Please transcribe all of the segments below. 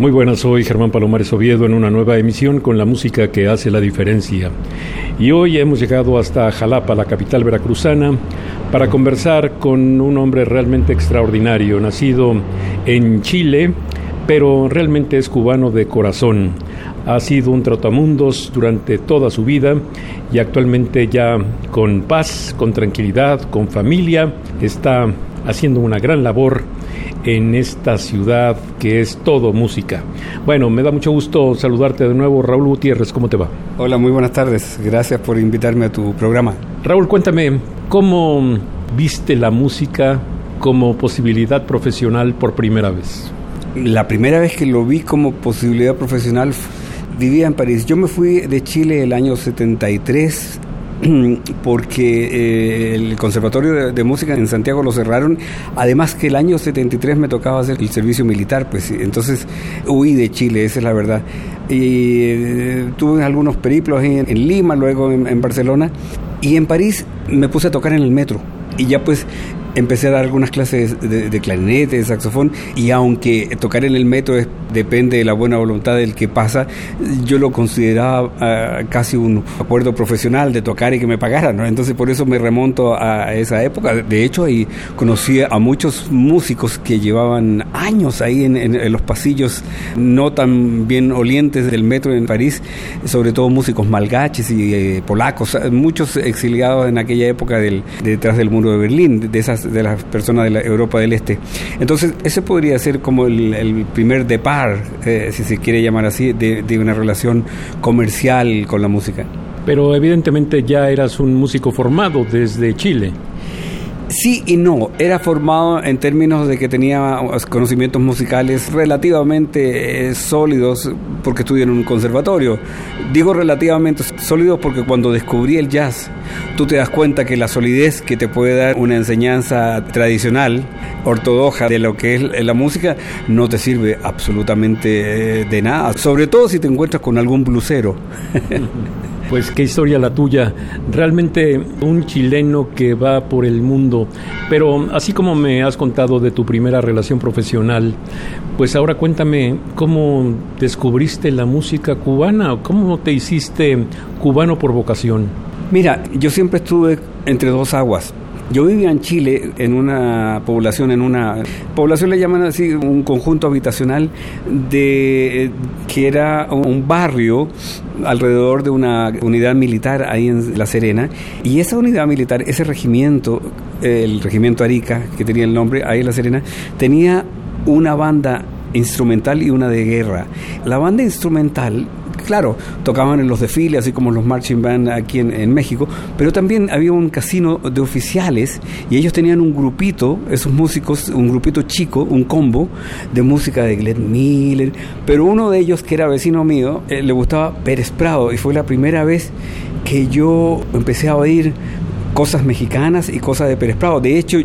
Muy buenas, soy Germán Palomares Oviedo en una nueva emisión con la música que hace la diferencia. Y hoy hemos llegado hasta Jalapa, la capital veracruzana, para conversar con un hombre realmente extraordinario, nacido en Chile, pero realmente es cubano de corazón. Ha sido un trotamundos durante toda su vida y actualmente ya con paz, con tranquilidad, con familia, está haciendo una gran labor en esta ciudad que es todo música. Bueno, me da mucho gusto saludarte de nuevo, Raúl Gutiérrez, ¿cómo te va? Hola, muy buenas tardes, gracias por invitarme a tu programa. Raúl, cuéntame, ¿cómo viste la música como posibilidad profesional por primera vez? La primera vez que lo vi como posibilidad profesional vivía en París. Yo me fui de Chile el año 73 porque eh, el Conservatorio de, Música en Santiago lo cerraron, además que el año 73 me tocaba hacer el servicio militar, pues entonces huí de Chile, esa es la verdad. Y eh, tuve algunos periplos en, en Lima, luego en Barcelona, y en París me puse a tocar en el metro. Y ya pues empecé a dar algunas clases de, clarinete, de saxofón, y aunque tocar en el metro depende de la buena voluntad del que pasa, yo lo consideraba ah, casi un acuerdo profesional de tocar y que me pagaran, ¿no? Entonces por eso me remonto a esa época. De hecho, ahí conocí a muchos músicos que llevaban años ahí en, los pasillos no tan bien olientes del metro en París, sobre todo músicos malgaches y eh, polacos, muchos exiliados en aquella época del, detrás del muro de Berlín, de esas de las personas de la Europa del Este. Entonces, ese podría ser como el, primer depar, eh, si se quiere llamar así, de, de una relación comercial con la música. Pero evidentemente ya eras un músico formado desde Chile. Sí y no. Era formado en términos de que tenía conocimientos musicales relativamente eh, sólidos porque estudié en un conservatorio. Digo relativamente sólidos porque cuando descubrí el jazz, tú te das cuenta que la solidez que te puede dar una enseñanza tradicional, ortodoxa de lo que es la música, no te sirve absolutamente eh, de nada. Sobre todo si te encuentras con algún blusero. Pues qué historia la tuya. Realmente un chileno que va por el mundo. Pero así como me has contado de tu primera relación profesional, pues ahora cuéntame cómo descubriste la música cubana, cómo te hiciste cubano por vocación. Mira, yo siempre estuve entre dos aguas. Yo vivía en Chile, en una población, en una población le llaman así, un conjunto habitacional de que era un barrio alrededor de una unidad militar ahí en La Serena. Y esa unidad militar, ese regimiento, el regimiento Arica, que tenía el nombre ahí en La Serena, tenía una banda instrumental y una de guerra. La banda instrumental claro, tocaban en los desfiles, así como los marching band aquí en, México, pero también había un casino de oficiales y ellos tenían un grupito, esos músicos, un grupito chico, un combo de música de Glenn Miller, pero uno de ellos, que era vecino mío, eh, le gustaba Pérez Prado y fue la primera vez que yo empecé a oír cosas mexicanas y cosas de Pérez Prado. De hecho,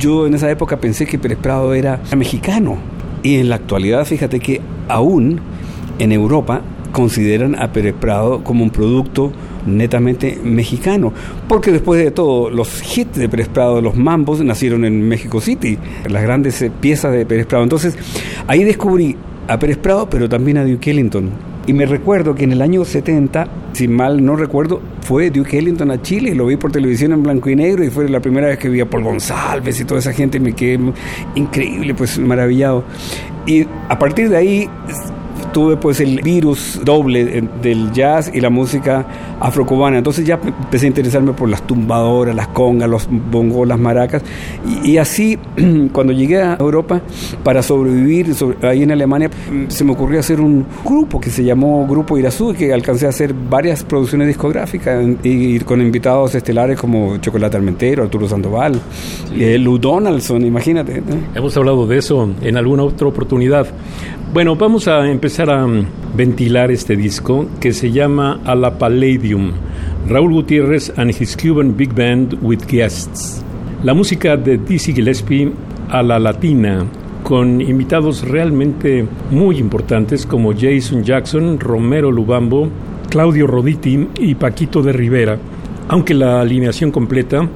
yo en esa época pensé que Pérez Prado era mexicano. Y en la actualidad, fíjate que aún en Europa consideran a Pérez Prado como un producto netamente mexicano, porque después de todo, los hits de Pérez Prado, los mambos, nacieron en México City, las grandes eh, piezas de Pérez Prado. Entonces, ahí descubrí a Pérez Prado, pero también a Duke Ellington. Y me recuerdo que en el año 70 si mal no recuerdo, fue Duke Ellington a Chile. Lo vi por televisión en blanco y negro y fue la primera vez que vi a Paul González y toda esa gente. Me quedé increíble, pues maravillado. Y a partir de ahí tuve pues el virus doble del jazz y la música afrocubana. Entonces ya empecé a interesarme por las tumbadoras, las congas, los bongos, las maracas. Y, así, cuando llegué a Europa, para sobrevivir ahí en Alemania, se me ocurrió hacer un grupo que se llamó Grupo Irazú, que alcancé a hacer varias producciones discográficas y, con invitados estelares como Chocolate Almentero, Arturo Sandoval, eh, Lou Donaldson, imagínate. Hemos hablado de eso en alguna otra oportunidad. Bueno, vamos a empezar a mm, ventilar este disco que se llama A la Palladium, Raúl Gutiérrez and his Cuban Big Band with Guests. La música de Dizzy Gillespie a la latina, con invitados realmente muy importantes como Jason Jackson, Romero Lubambo, Claudio Roditi y Paquito de Rivera, aunque la alineación completa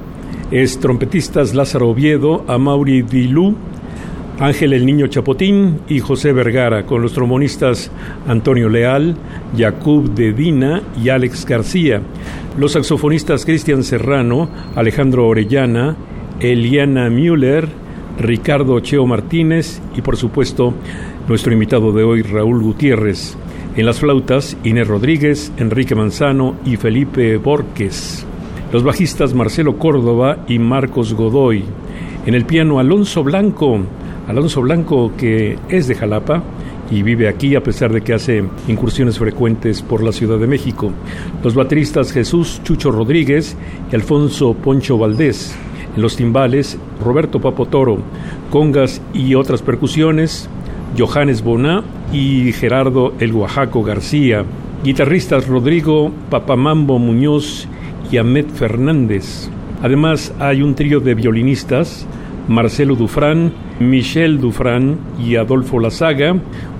es trompetistas Lázaro Oviedo, Amaury Dilú, Ángel el Niño Chapotín y José Vergara, con los trombonistas Antonio Leal, Jacob de Dina y Alex García, los saxofonistas Cristian Serrano, Alejandro Orellana, Eliana Müller, Ricardo Cheo Martínez y por supuesto nuestro invitado de hoy Raúl Gutiérrez. En las flautas Inés Rodríguez, Enrique Manzano y Felipe Borges. Los bajistas Marcelo Córdoba y Marcos Godoy. En el piano Alonso Blanco, Alonso Blanco, que es de Jalapa y vive aquí a pesar de que hace incursiones frecuentes por la Ciudad de México. Los bateristas Jesús Chucho Rodríguez y Alfonso Poncho Valdés. En los timbales, Roberto Papotoro, congas y otras percusiones, Johannes Boná y Gerardo El Oaxaco García. Guitarristas Rodrigo Papamambo Muñoz y Ahmed Fernández. Además hay un trío de violinistas, Marcelo Dufrán, Michel Dufran y Adolfo Lazaga,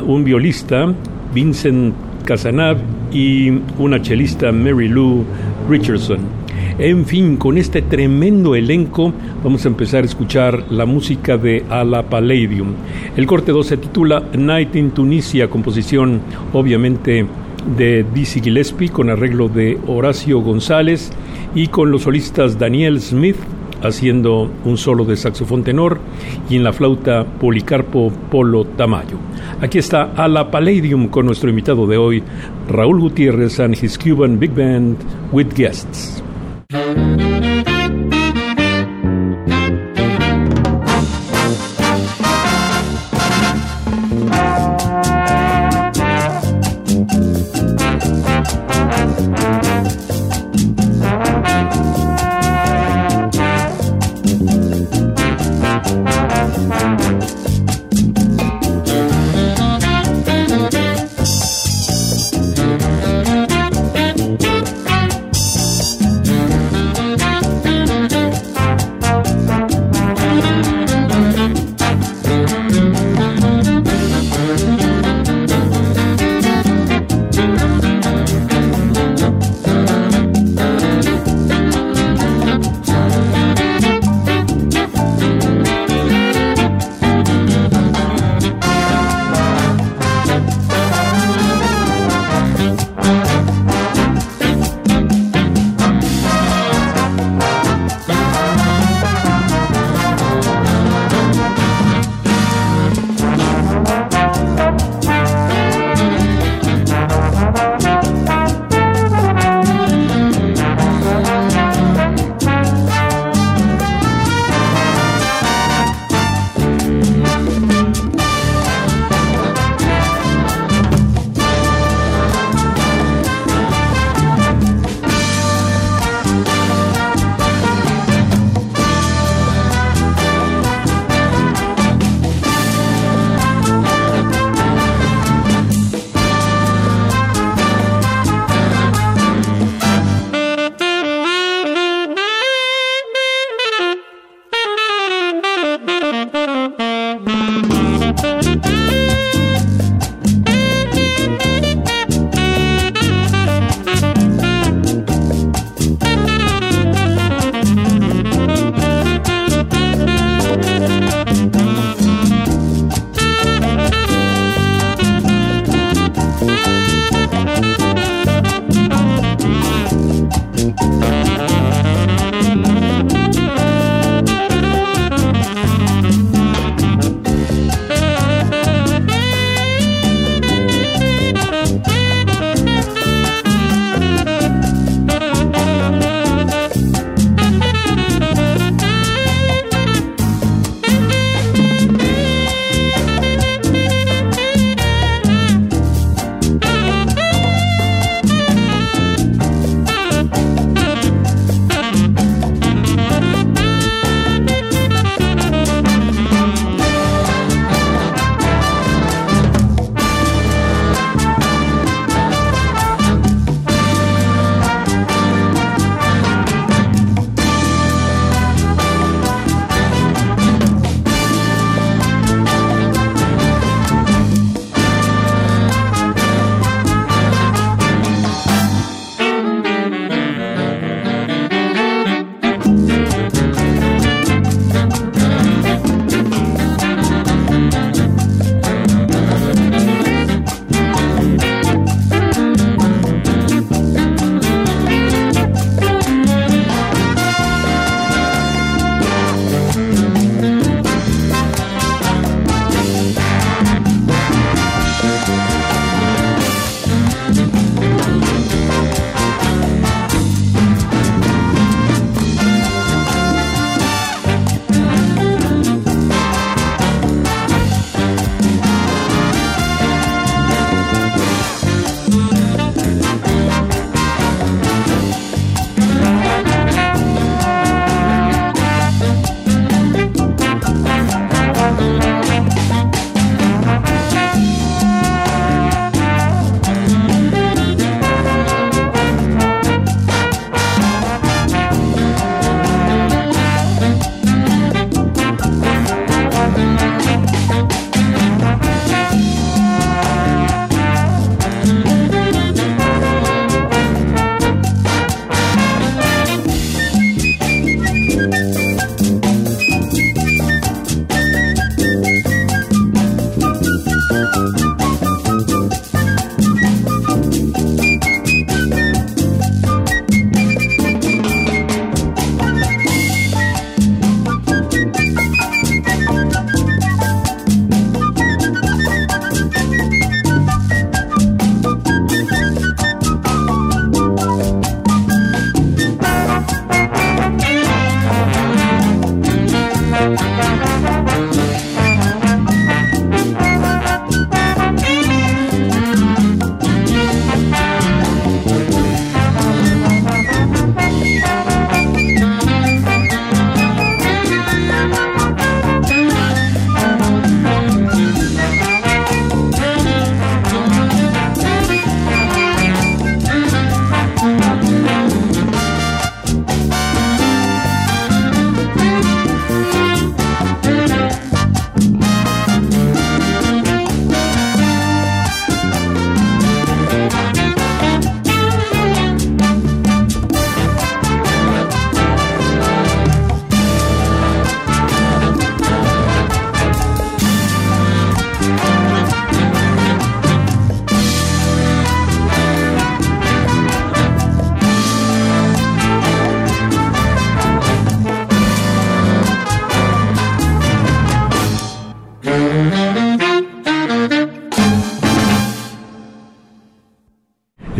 un violista, Vincent Casanave y una chelista Mary Lou Richardson. En fin, con este tremendo elenco vamos a empezar a escuchar la música de A la Palladium. El corte 2 se titula Night in Tunisia, composición obviamente de Dizzy Gillespie con arreglo de Horacio González y con los solistas Daniel Smith haciendo un solo de saxofón tenor y en la flauta Policarpo Polo Tamayo. Aquí está a la Palladium con nuestro invitado de hoy, Raúl Gutiérrez and his Cuban Big Band with guests.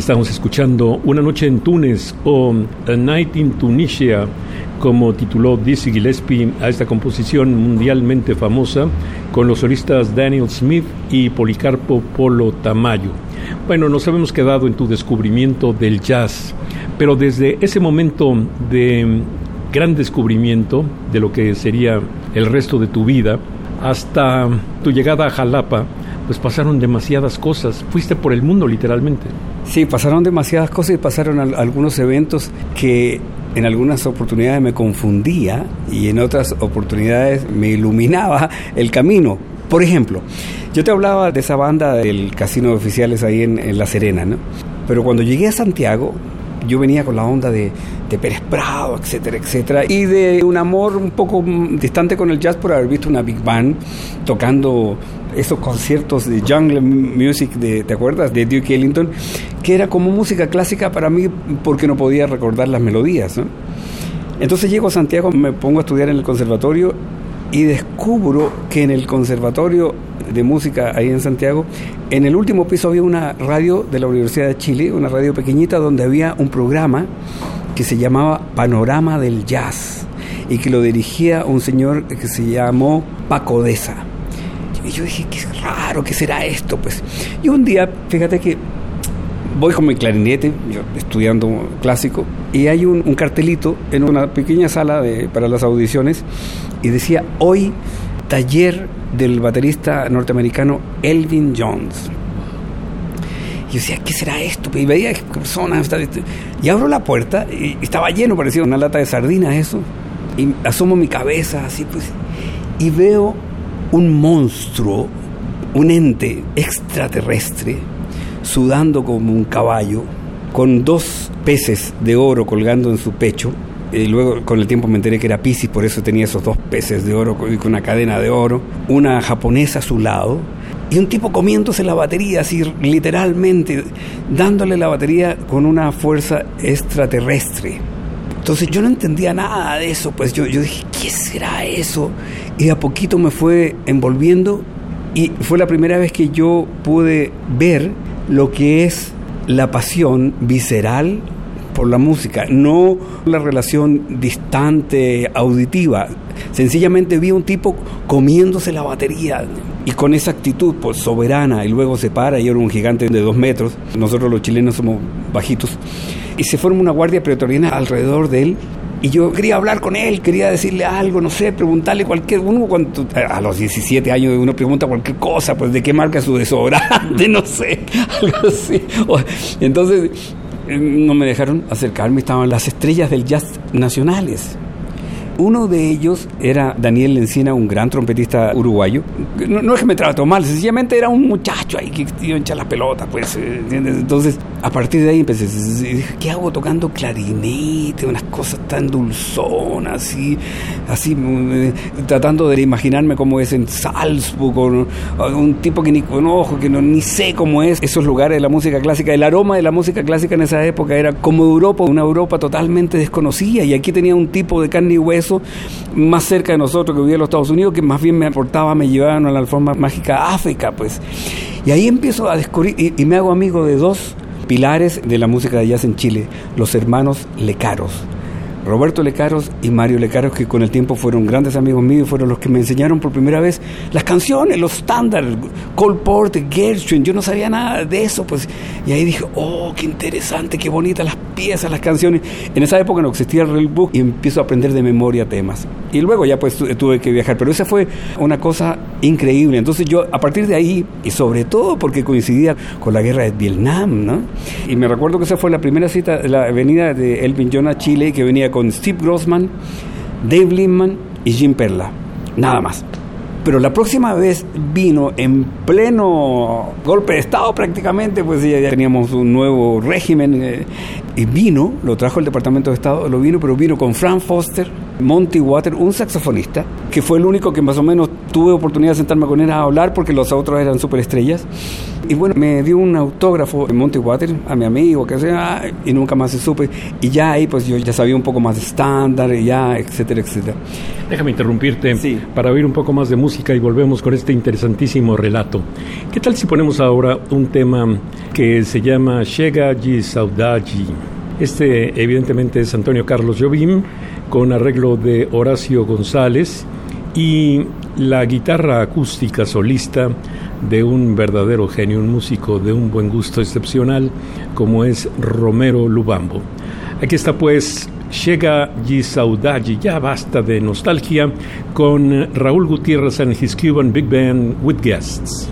Estamos escuchando Una noche en Túnez o A Night in Tunisia, como tituló Dizzy Gillespie a esta composición mundialmente famosa con los solistas Daniel Smith y Policarpo Polo Tamayo. Bueno, nos habíamos quedado en tu descubrimiento del jazz, pero desde ese momento de gran descubrimiento de lo que sería el resto de tu vida hasta tu llegada a Jalapa, pues pasaron demasiadas cosas. Fuiste por el mundo literalmente. Sí, pasaron demasiadas cosas y pasaron algunos eventos que en algunas oportunidades me confundía y en otras oportunidades me iluminaba el camino. Por ejemplo, yo te hablaba de esa banda del Casino de Oficiales ahí en, La Serena, ¿no? Pero cuando llegué a Santiago, yo venía con la onda de, de, Pérez Prado, etcétera, etcétera, y de un amor un poco distante con el jazz por haber visto una big band tocando esos conciertos de jungle music, de, ¿te acuerdas? De Duke Ellington, que era como música clásica para mí porque no podía recordar las melodías. Entonces llego a Santiago, me pongo a estudiar en el conservatorio y descubro que en el conservatorio de música ahí en Santiago, en el último piso había una radio de la Universidad de Chile, una radio pequeñita donde había un programa que se llamaba Panorama del Jazz y que lo dirigía un señor que se llamó Paco Deza. Y yo dije, qué raro, ¿qué será esto? Pues, y un día, fíjate que voy con mi clarinete, yo estudiando clásico, y hay un, cartelito en una pequeña sala de, para las audiciones, y decía, hoy taller del baterista norteamericano Elvin Jones. Y yo decía, ¿qué será esto? Y veía personas, y abro la puerta, y estaba lleno, parecía una lata de sardinas eso, y asomo mi cabeza así, pues, y veo un monstruo, un ente extraterrestre, sudando como un caballo, con dos peces de oro colgando en su pecho. Y luego con el tiempo me enteré que era Pisces, por eso tenía esos dos peces de oro con una cadena de oro. Una japonesa a su lado. Y un tipo comiéndose la batería, así literalmente, dándole la batería con una fuerza extraterrestre. Entonces yo no entendía nada de eso, pues yo, yo dije, ¿qué será eso? Y a poquito me fue envolviendo y fue la primera vez que yo pude ver lo que es la pasión visceral por la música, no la relación distante, auditiva. Sencillamente vi a un tipo comiéndose la batería y con esa actitud pues, soberana y luego se para y era un gigante de dos metros. Nosotros los chilenos somos bajitos y se forma una guardia pretoriana alrededor de él. Y yo quería hablar con él, quería decirle algo, no sé, preguntarle cualquier. Uno, cuando, a los 17 años, uno pregunta cualquier cosa, pues de qué marca su desodorante, no sé, algo así. Entonces, eh, no me dejaron acercarme, estaban las estrellas del jazz nacionales. Uno de ellos era Daniel Encina, un gran trompetista uruguayo. No, es que me trató mal, sencillamente era un muchacho ahí que iba a echar las pelotas, pues, eh, Entonces, a partir de ahí empecé, dije, ¿qué hago tocando clarinete? Unas cosas tan dulzonas, así, así, mm, eh, tratando de imaginarme cómo es en Salzburg, un tipo que ni conozco, que no, ni sé cómo es, esos lugares de la música clásica. El aroma de la música clásica en esa época era como Europa, una Europa totalmente desconocida, y aquí tenía un tipo de carne y hueso más cerca de nosotros que vivía en los Estados Unidos, que más bien me aportaba, me llevaban a la alfombra mágica África, pues. Y ahí empiezo a descubrir, y, y me hago amigo de dos pilares de la música de jazz en Chile, los hermanos Lecaros. Roberto Lecaros y Mario Lecaros, que con el tiempo fueron grandes amigos míos y fueron los que me enseñaron por primera vez las canciones, los estándares, Cole Porter, Gershwin, yo no sabía nada de eso, pues, y ahí dije, oh, qué interesante, qué bonitas las piezas, las canciones. En esa época no existía el Real Book y empiezo a aprender de memoria temas. Y luego ya pues tuve que viajar, pero esa fue una cosa increíble. Entonces yo, a partir de ahí, y sobre todo porque coincidía con la guerra de Vietnam, ¿no? Y me recuerdo que esa fue la primera cita, la venida de Elvin John a Chile, que venía con con Steve Grossman, Dave Lindman y Jim Perla. Nada más. Pero la próxima vez vino en pleno golpe de Estado prácticamente, pues ya teníamos un nuevo régimen. Eh, y vino, lo trajo el Departamento de Estado, lo vino, pero vino con Frank Foster, Monty Water, un saxofonista, que fue el único que más o menos tuve oportunidad de sentarme con él a hablar porque los otros eran superestrellas. Y bueno, me dio un autógrafo en Monty Water a mi amigo, que sea, y nunca más se supe. Y ya ahí pues yo ya sabía un poco más de estándar, y ya, etcétera, etcétera. Déjame interrumpirte para oír un poco más de música y volvemos con este interesantísimo relato. ¿Qué tal si ponemos ahora un tema que se llama Chega de Saudade? Este evidentemente es Antonio Carlos Jobim con arreglo de Horacio González y la guitarra acústica solista de un verdadero genio, un músico de un buen gusto excepcional como es Romero Lubambo. Aquí está pues Llega y Saudade, ya basta de nostalgia, con Raúl Gutiérrez and his Cuban Big Band with guests.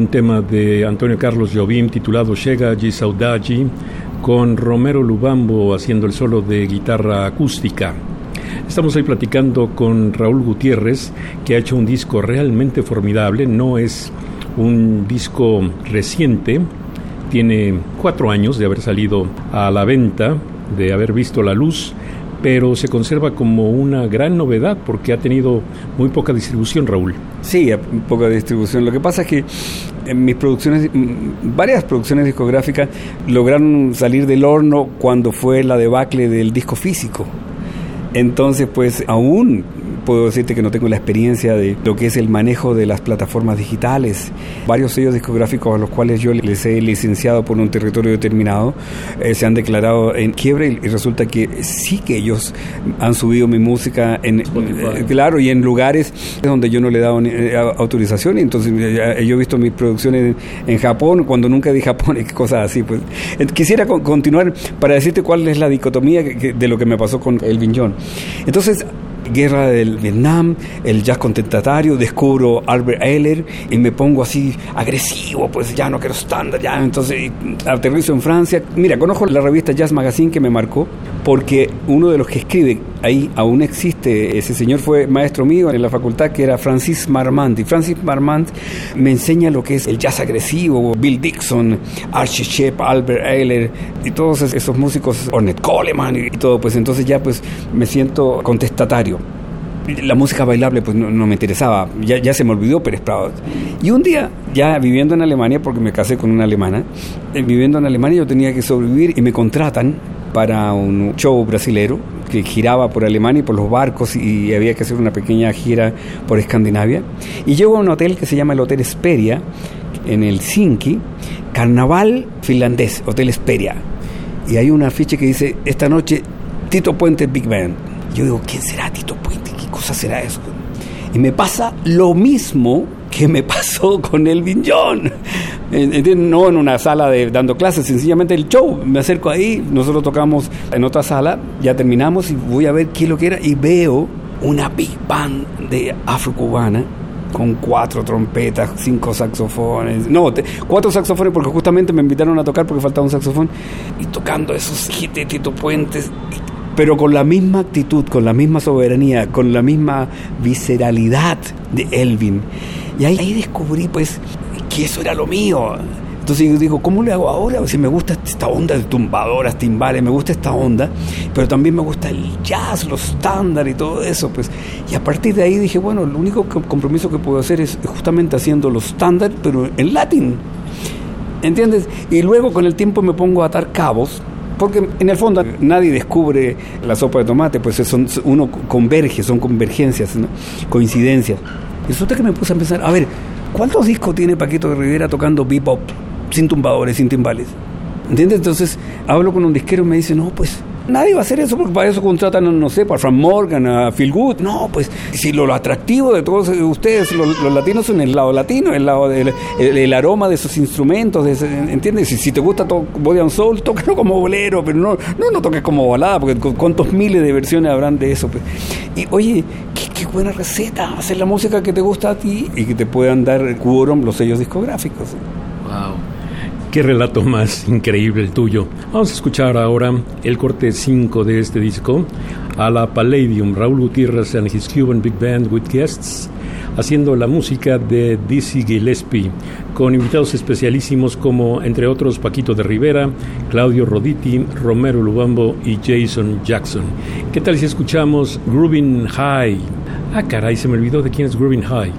Un tema de Antonio Carlos Jobim titulado Chega de Saudade con Romero Lubambo haciendo el solo de guitarra acústica. Estamos ahí platicando con Raúl Gutiérrez, que ha hecho un disco realmente formidable. No es un disco reciente, tiene cuatro años de haber salido a la venta, de haber visto la luz, pero se conserva como una gran novedad porque ha tenido muy poca distribución, Raúl. Sí, poca distribución. Lo que pasa es que en mis producciones, mm, varias producciones discográficas lograron salir del horno cuando fue la debacle del disco físico. Entonces, pues aún puedo decirte que no tengo la experiencia de lo que es el manejo de las plataformas digitales. Varios sellos discográficos a los cuales yo les he licenciado por un territorio determinado eh, se han declarado en quiebra y, resulta que sí que ellos han subido mi música en eh, claro y en lugares donde yo no le he dado eh, autorización. Y entonces yo he visto mis producciones en, Japón cuando nunca di Japón y cosas así pues. Quisiera continuar para decirte cuál es la dicotomía de lo que me pasó con el John. Entonces guerra del Vietnam, el jazz contentatario, descubro Albert Ehler y me pongo así agresivo, pues ya no quiero estándar, ya, entonces aterrizo en Francia. Mira, conozco la revista Jazz Magazine que me marcó porque uno de los que escribe ahí aún existe, ese señor fue maestro mío en la facultad que era Francis Marmont y Francis Marmont me enseña lo que es el jazz agresivo, Bill Dixon, Archie Shepp, Albert Ehler y todos esos músicos, Ornette Coleman y todo, pues entonces ya pues me siento contestatario la música bailable pues no, me interesaba, ya, se me olvidó Pérez Prado. Y un día, ya viviendo en Alemania, porque me casé con una alemana, eh, viviendo en Alemania yo tenía que sobrevivir y me contratan para un show brasilero que giraba por Alemania y por los barcos y había que hacer una pequeña gira por Escandinavia. Y llego a un hotel que se llama el Hotel Esperia, en el Helsinki, Carnaval finlandés, Hotel Esperia. Y hay una afiche que dice, esta noche Tito Puente Big Band. Yo digo, ¿quién será Tito Puente? ¿Qué cosa será eso? Y me pasa lo mismo que me pasó con el John. No en una sala de dando clases, sencillamente el show. Me acerco ahí, nosotros tocamos en otra sala, ya terminamos y voy a ver qué es lo que era y veo una big band de afro-cubana con cuatro trompetas, cinco saxofones, no, cuatro saxofones porque justamente me invitaron a tocar porque faltaba un saxofón y tocando esos hits Tito Puentes pero con la misma actitud, con la misma soberanía, con la misma visceralidad de Elvin. Y ahí, descubrí pues que eso era lo mío. Entonces yo digo, ¿cómo le hago ahora? Si me gusta esta onda de tumbadoras, timbales, me gusta esta onda, pero también me gusta el jazz, los estándares y todo eso, pues. Y a partir de ahí dije, bueno, el único compromiso que puedo hacer es justamente haciendo los estándares, pero en latín. ¿Entiendes? Y luego con el tiempo me pongo a atar cabos porque en el fondo nadie descubre la sopa de tomate, pues son, uno converge, son convergencias, coincidencias. Y resulta que me puse a pensar, a ver, ¿cuántos discos tiene Paquito de Rivera tocando bebop, sin tumbadores, sin timbales? ¿Entiendes? Entonces hablo con un disquero y me dice, no, pues Nadie va a hacer eso porque para eso contratan, no sé, para Frank Morgan, a Phil Good. No, pues si lo, atractivo de todos ustedes, los, latinos son el lado latino, el lado del el, aroma de esos instrumentos, ¿entiendes? Si, si, te gusta Body and Soul, tócalo como bolero, pero no, no, toques como balada, porque cuántos miles de versiones habrán de eso. Pues? Y oye, qué, buena receta, hacer la música que te gusta a ti y que te puedan dar quórum los sellos discográficos. Wow. Qué relato más increíble el tuyo. Vamos a escuchar ahora el corte 5 de este disco a la Palladium, Raúl Gutiérrez and his Cuban Big Band with guests, haciendo la música de Dizzy Gillespie, con invitados especialísimos como, entre otros, Paquito de Rivera, Claudio Roditi, Romero Lubambo y Jason Jackson. ¿Qué tal si escuchamos Groovin' High? Ah, caray, se me olvidó de quién es Groovin' High.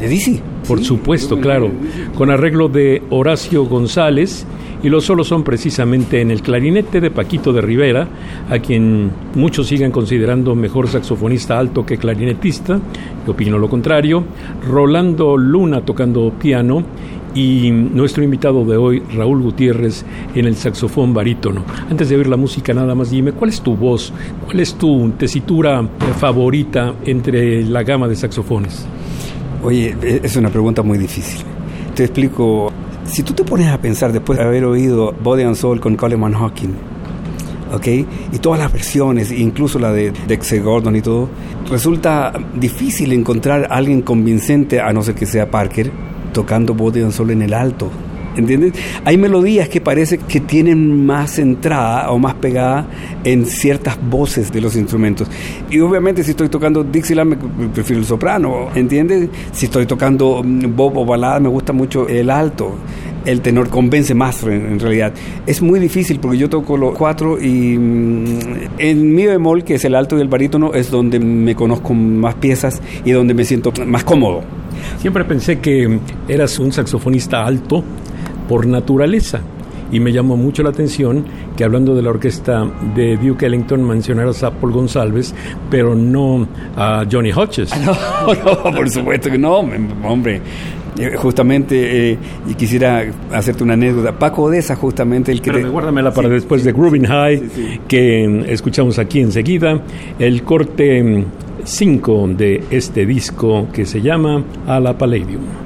¿De Dizzy? Por supuesto, claro, con arreglo de Horacio González y los solos son precisamente en el clarinete de Paquito de Rivera, a quien muchos siguen considerando mejor saxofonista alto que clarinetista, yo opino lo contrario, Rolando Luna tocando piano y nuestro invitado de hoy, Raúl Gutiérrez, en el saxofón barítono. Antes de oír la música, nada más dime, ¿cuál es tu voz? ¿Cuál es tu tesitura favorita entre la gama de saxofones? Oye, e, es una pregunta muy difícil. Te explico. Si tú te pones a pensar después de haber oído Body and Soul con Coleman Hawking, ¿ok? Y todas las versiones, incluso la de Dexter Gordon y todo, resulta difícil encontrar a alguien convincente a no ser que sea Parker tocando voz de solo en el alto. ¿Entiendes? Hay melodías que parece que tienen más entrada o más pegada en ciertas voces de los instrumentos. Y obviamente si estoy tocando Dixieland prefiero el soprano, ¿entiendes? Si estoy tocando mm, bob o balada me gusta mucho el alto. El tenor convence más en, realidad. Es muy difícil porque yo toco los cuatro y mm, en mi bemol, que es el alto y el barítono, es donde me conozco más piezas y donde me siento más cómodo. Siempre pensé que eras un saxofonista alto por naturaleza. Y me llamó mucho la atención que hablando de la orquesta de Duke Ellington mencionaras a Paul González, pero no a Johnny Hodges. No, no, por supuesto que no, hombre. Eh, justamente, eh, y quisiera hacerte una anécdota. Paco Odessa, justamente el que... Pero guárdamela para después de Grooving High, que mm, escuchamos aquí enseguida. El corte 5 mm, de este disco que se llama A la Palladium.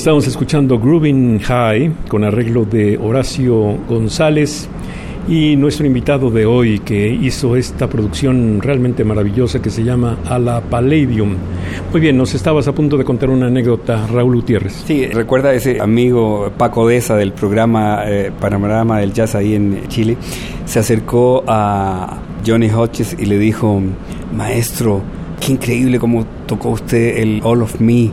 Estamos escuchando Grooving High con arreglo de Horacio González y nuestro invitado de hoy que hizo esta producción realmente maravillosa que se llama A la Palladium. Muy bien, nos estabas a punto de contar una anécdota, Raúl Gutiérrez. Sí, recuerda ese amigo Paco Deza del programa eh, Panorama del Jazz ahí en Chile, se acercó a Johnny Hodges y le dijo, maestro, qué increíble cómo tocó usted el All of Me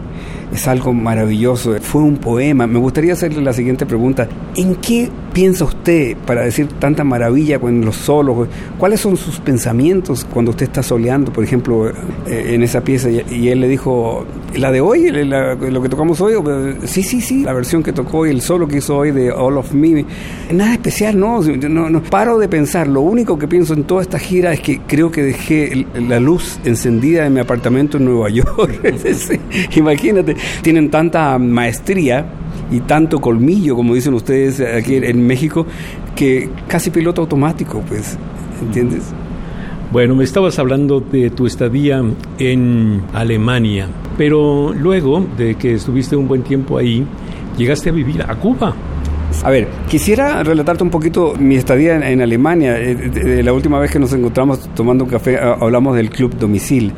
es algo maravilloso, fue un poema. Me gustaría hacerle la siguiente pregunta. ¿En qué piensa usted para decir tanta maravilla con los solos? ¿Cuáles son sus pensamientos cuando usted está soleando, por ejemplo, eh, en esa pieza? Y él le dijo, ¿la de hoy? ¿Lo que tocamos hoy? Sí, sí, sí, la versión que tocó y el solo que hizo hoy de All of Me. Nada especial, no, no, no paro de pensar. Lo único que pienso en toda esta gira es que creo que dejé la luz encendida en mi apartamento en Nueva York. Imagínate, tienen tanta maestría y tanto colmillo, como dicen ustedes aquí en México, que casi piloto automático, pues, ¿entiendes? Bueno, me estabas hablando de tu estadía en Alemania, pero luego de que estuviste un buen tiempo ahí, llegaste a vivir a Cuba. A ver, quisiera relatarte un poquito mi estadía en, Alemania. Eh, la última vez que nos encontramos tomando un café ah, hablamos del club domicil.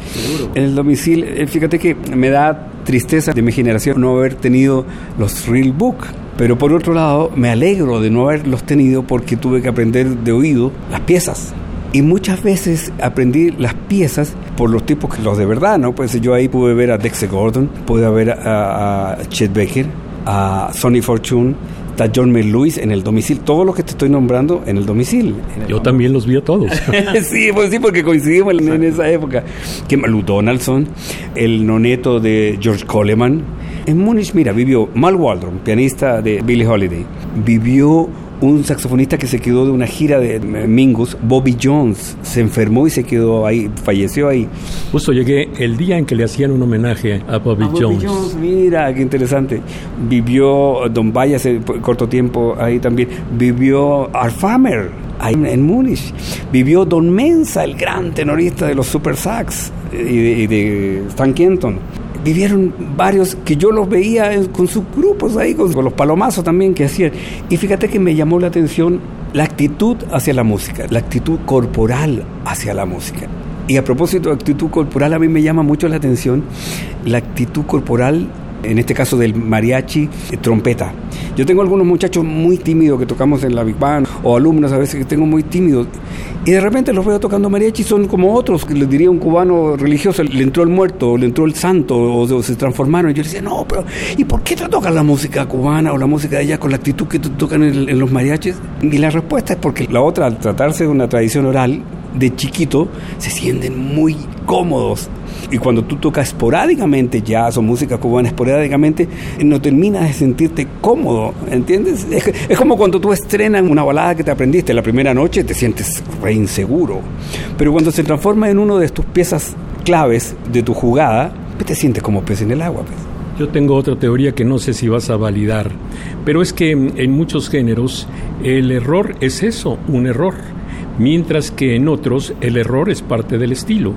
En el domicil, eh, fíjate que me da tristeza de mi generación no haber tenido los real book. Pero por otro lado, me alegro de no haberlos tenido porque tuve que aprender de oído las piezas. Y muchas veces aprendí las piezas por los tipos que los de verdad, ¿no? Pues yo ahí pude ver a Dexter Gordon, pude ver a, a Chet Baker, a Sonny Fortune, está John Lewis en el domicilio. Todos los que te estoy nombrando en el domicilio. Yo también los vi a todos. sí, pues sí, porque coincidimos en, esa época. Que Donaldson, el noneto de George Coleman. En Múnich, mira, vivió Mal Waldron, pianista de Billie Holiday. Vivió un saxofonista que se quedó de una gira de Mingus, Bobby Jones, se enfermó y se quedó ahí, falleció ahí. Justo llegué el día en que le hacían un homenaje a Bobby, Jones. Mira, qué interesante. Vivió Don Valle hace corto tiempo ahí también. Vivió Arfamer ahí en Múnich. Vivió Don Mensa, el gran tenorista de los Super Sax y de, y de Stan Kenton vivieron varios que yo los veía con sus grupos ahí, con, los palomazos también que hacían. Y fíjate que me llamó la atención la actitud hacia la música, la actitud corporal hacia la música. Y a propósito de actitud corporal, a mí me llama mucho la atención la actitud corporal en este caso del mariachi, eh, trompeta. Yo tengo algunos muchachos muy tímidos que tocamos en la Big Band, o alumnos a veces que tengo muy tímidos, y de repente los veo tocando mariachi, son como otros, que les diría un cubano religioso, le entró el muerto, o le entró el santo, o, se transformaron. Y yo le decía, no, pero ¿y por qué te tocan la música cubana o la música de allá con la actitud que tocan en, en los mariachis? Y la respuesta es porque la otra, al tratarse de una tradición oral, de chiquito, se sienten muy cómodos y cuando tú tocas esporádicamente jazz o música cubana esporádicamente, no terminas de sentirte cómodo, ¿entiendes? Es, como cuando tú estrenas una balada que te aprendiste la primera noche, te sientes re inseguro. Pero cuando se transforma en uno de tus piezas claves de tu jugada, pues te sientes como pez en el agua. Pues. Yo tengo otra teoría que no sé si vas a validar, pero es que en muchos géneros el error es eso, un error, mientras que en otros el error es parte del estilo.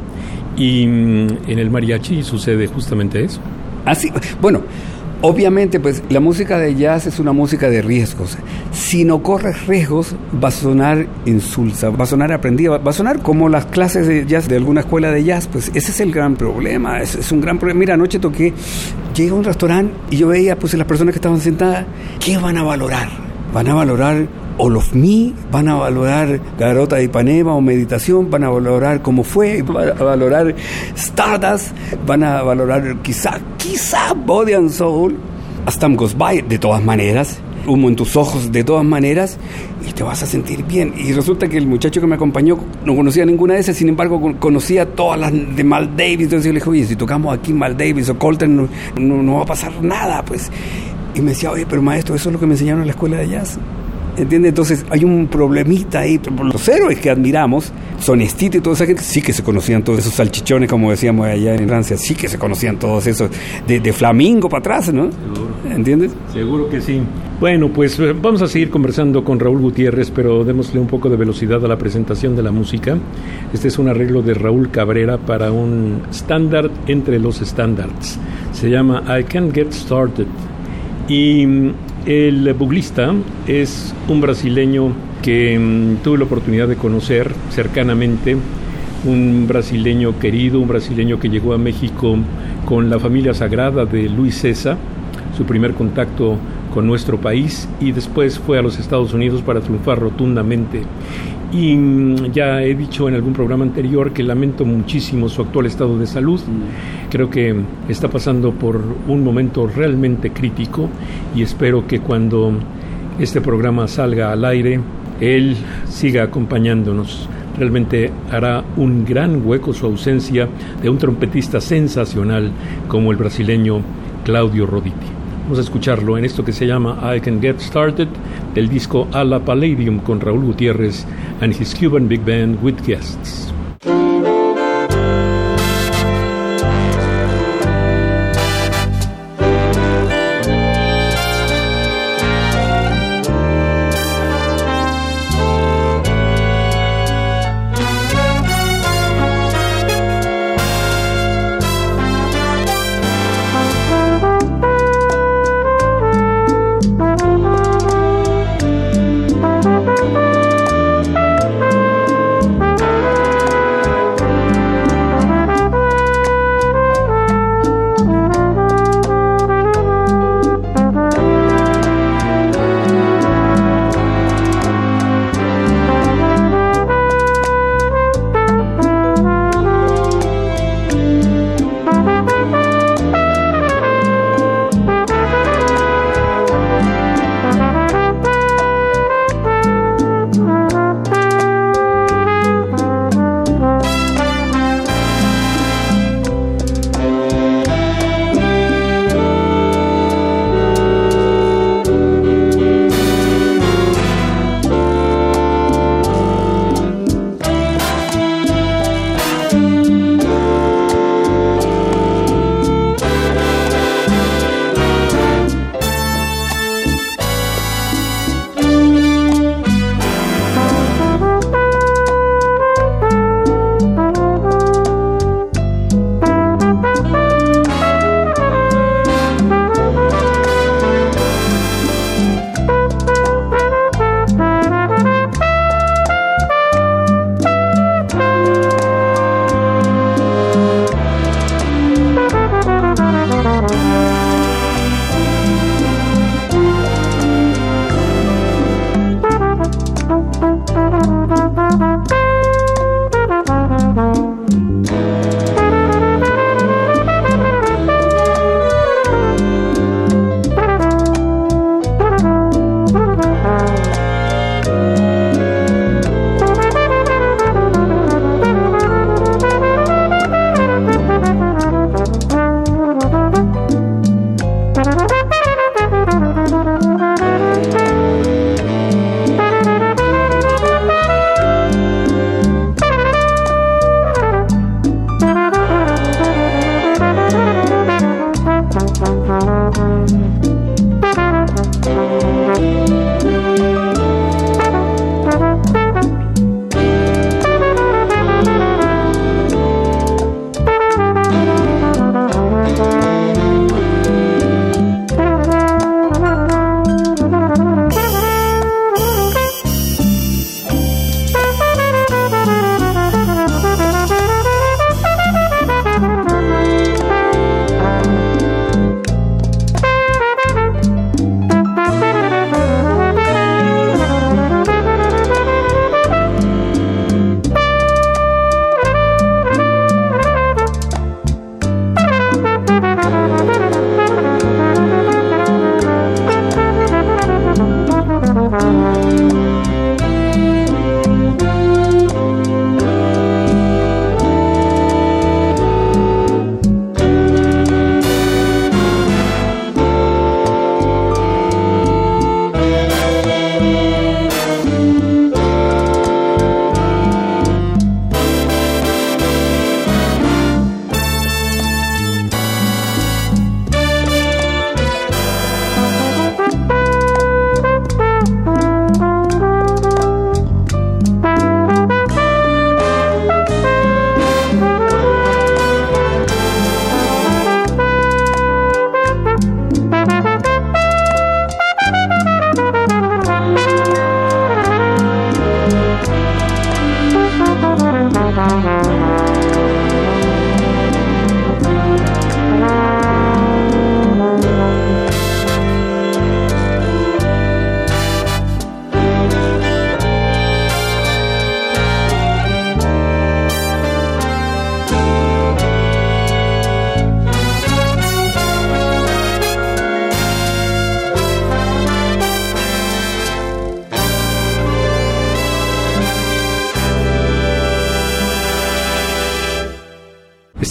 Y mm, en el mariachi sucede justamente eso. Así, bueno, obviamente pues la música de jazz es una música de riesgos. Si no corres riesgos va a sonar insulsa, va a sonar aprendida, va a sonar como las clases de jazz de alguna escuela de jazz, pues ese es el gran problema, es, es un gran problema. Mira, anoche toqué, llegué a un restaurante y yo veía pues las personas que estaban sentadas, ¿qué van a valorar? Van a valorar All of Me, van a valorar Garota de Ipanema o Meditación, van a valorar cómo fue, van a valorar Stardust, van a valorar quizá, quizá Body and Soul, hasta Goes By, de todas maneras, humo en tus ojos de todas maneras y te vas a sentir bien. Y resulta que el muchacho que me acompañó no conocía ninguna de esas, sin embargo conocía todas las de Mal Davis. Entonces yo le dije, oye, si tocamos aquí Mal Davis o Colton no, no va a pasar nada, pues. Y me decía, oye, pero maestro, eso es lo que me enseñaron en la escuela de jazz. ¿Entiendes? Entonces hay un problemita ahí. Los héroes que admiramos, Sonestito y toda esa gente, sí que se conocían todos esos salchichones, como decíamos allá en Francia, sí que se conocían todos esos, de, de flamingo para atrás, ¿no? Seguro. ¿Entiendes? Seguro que sí. Bueno, pues eh, vamos a seguir conversando con Raúl Gutiérrez, pero démosle un poco de velocidad a la presentación de la música. Este es un arreglo de Raúl Cabrera para un estándar entre los estándares. Se llama I Can't Get Started Y mm, el buglista es un brasileño que mm, tuve la oportunidad de conocer cercanamente, un brasileño querido, un brasileño que llegó a México con la familia sagrada de Luis César, su primer contacto con nuestro país y después fue a los Estados Unidos para triunfar rotundamente. Y mm, ya he dicho en algún programa anterior que lamento muchísimo su actual estado de salud. Creo que está pasando por un momento realmente crítico y espero que cuando este programa salga al aire, él siga acompañándonos. Realmente hará un gran hueco su ausencia de un trompetista sensacional como el brasileño Claudio Roditi. Vamos a escucharlo en esto que se llama I Can Get Started del disco A la Palladium con Raúl Gutiérrez and his Cuban Big Band with guests.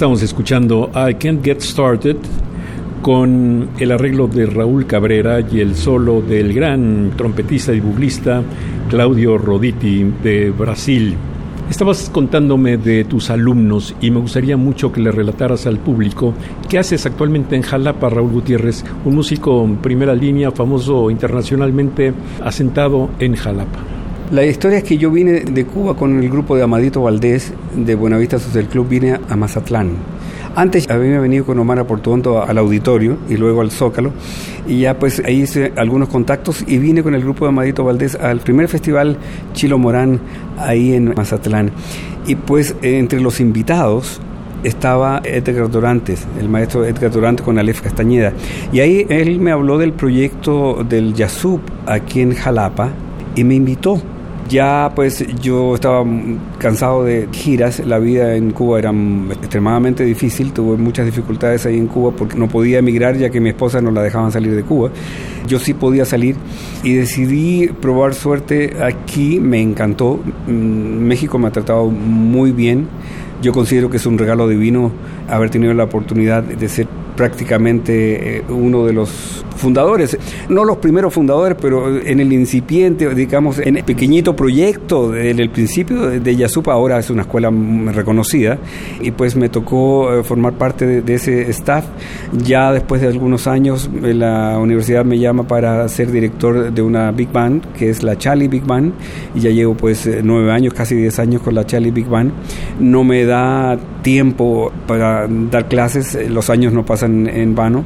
Estamos escuchando I Can't Get Started con el arreglo de Raúl Cabrera y el solo del gran trompetista y buglista Claudio Roditi de Brasil. Estabas contándome de tus alumnos y me gustaría mucho que le relataras al público qué haces actualmente en Jalapa, Raúl Gutiérrez, un músico en primera línea, famoso internacionalmente, asentado en Jalapa. La historia es que yo vine de Cuba con el grupo de Amadito Valdés de Buenavista Social Club, vine a Mazatlán. Antes había venido con Omar Aportuondo al auditorio y luego al Zócalo y ya pues ahí hice algunos contactos y vine con el grupo de Amadito Valdés al primer festival Chilo Morán ahí en Mazatlán. Y pues entre los invitados estaba Edgar Durantes, el maestro Edgar Durantes con Alef Castañeda. Y ahí él me habló del proyecto del Yasub aquí en Jalapa y me invitó ya pues yo estaba cansado de giras, la vida en Cuba era extremadamente difícil, tuve muchas dificultades ahí en Cuba porque no podía emigrar ya que mi esposa no la dejaban salir de Cuba. Yo sí podía salir y decidí probar suerte aquí, me encantó, mm, México me ha tratado muy bien, yo considero que es un regalo divino haber tenido la oportunidad de ser prácticamente eh, uno de los fundadores, no los primeros fundadores, pero en el incipiente, digamos, en el pequeño proyecto, en el principio de Yasupa, ahora es una escuela reconocida, y pues me tocó eh, formar parte de, ese staff. Ya después de algunos años, eh, la universidad me llama para ser director de una Big Band, que es la Charlie Big Band, y ya llevo pues nueve años, casi diez años con la Charlie Big Band. No me da tiempo para dar clases, los años no pasan en vano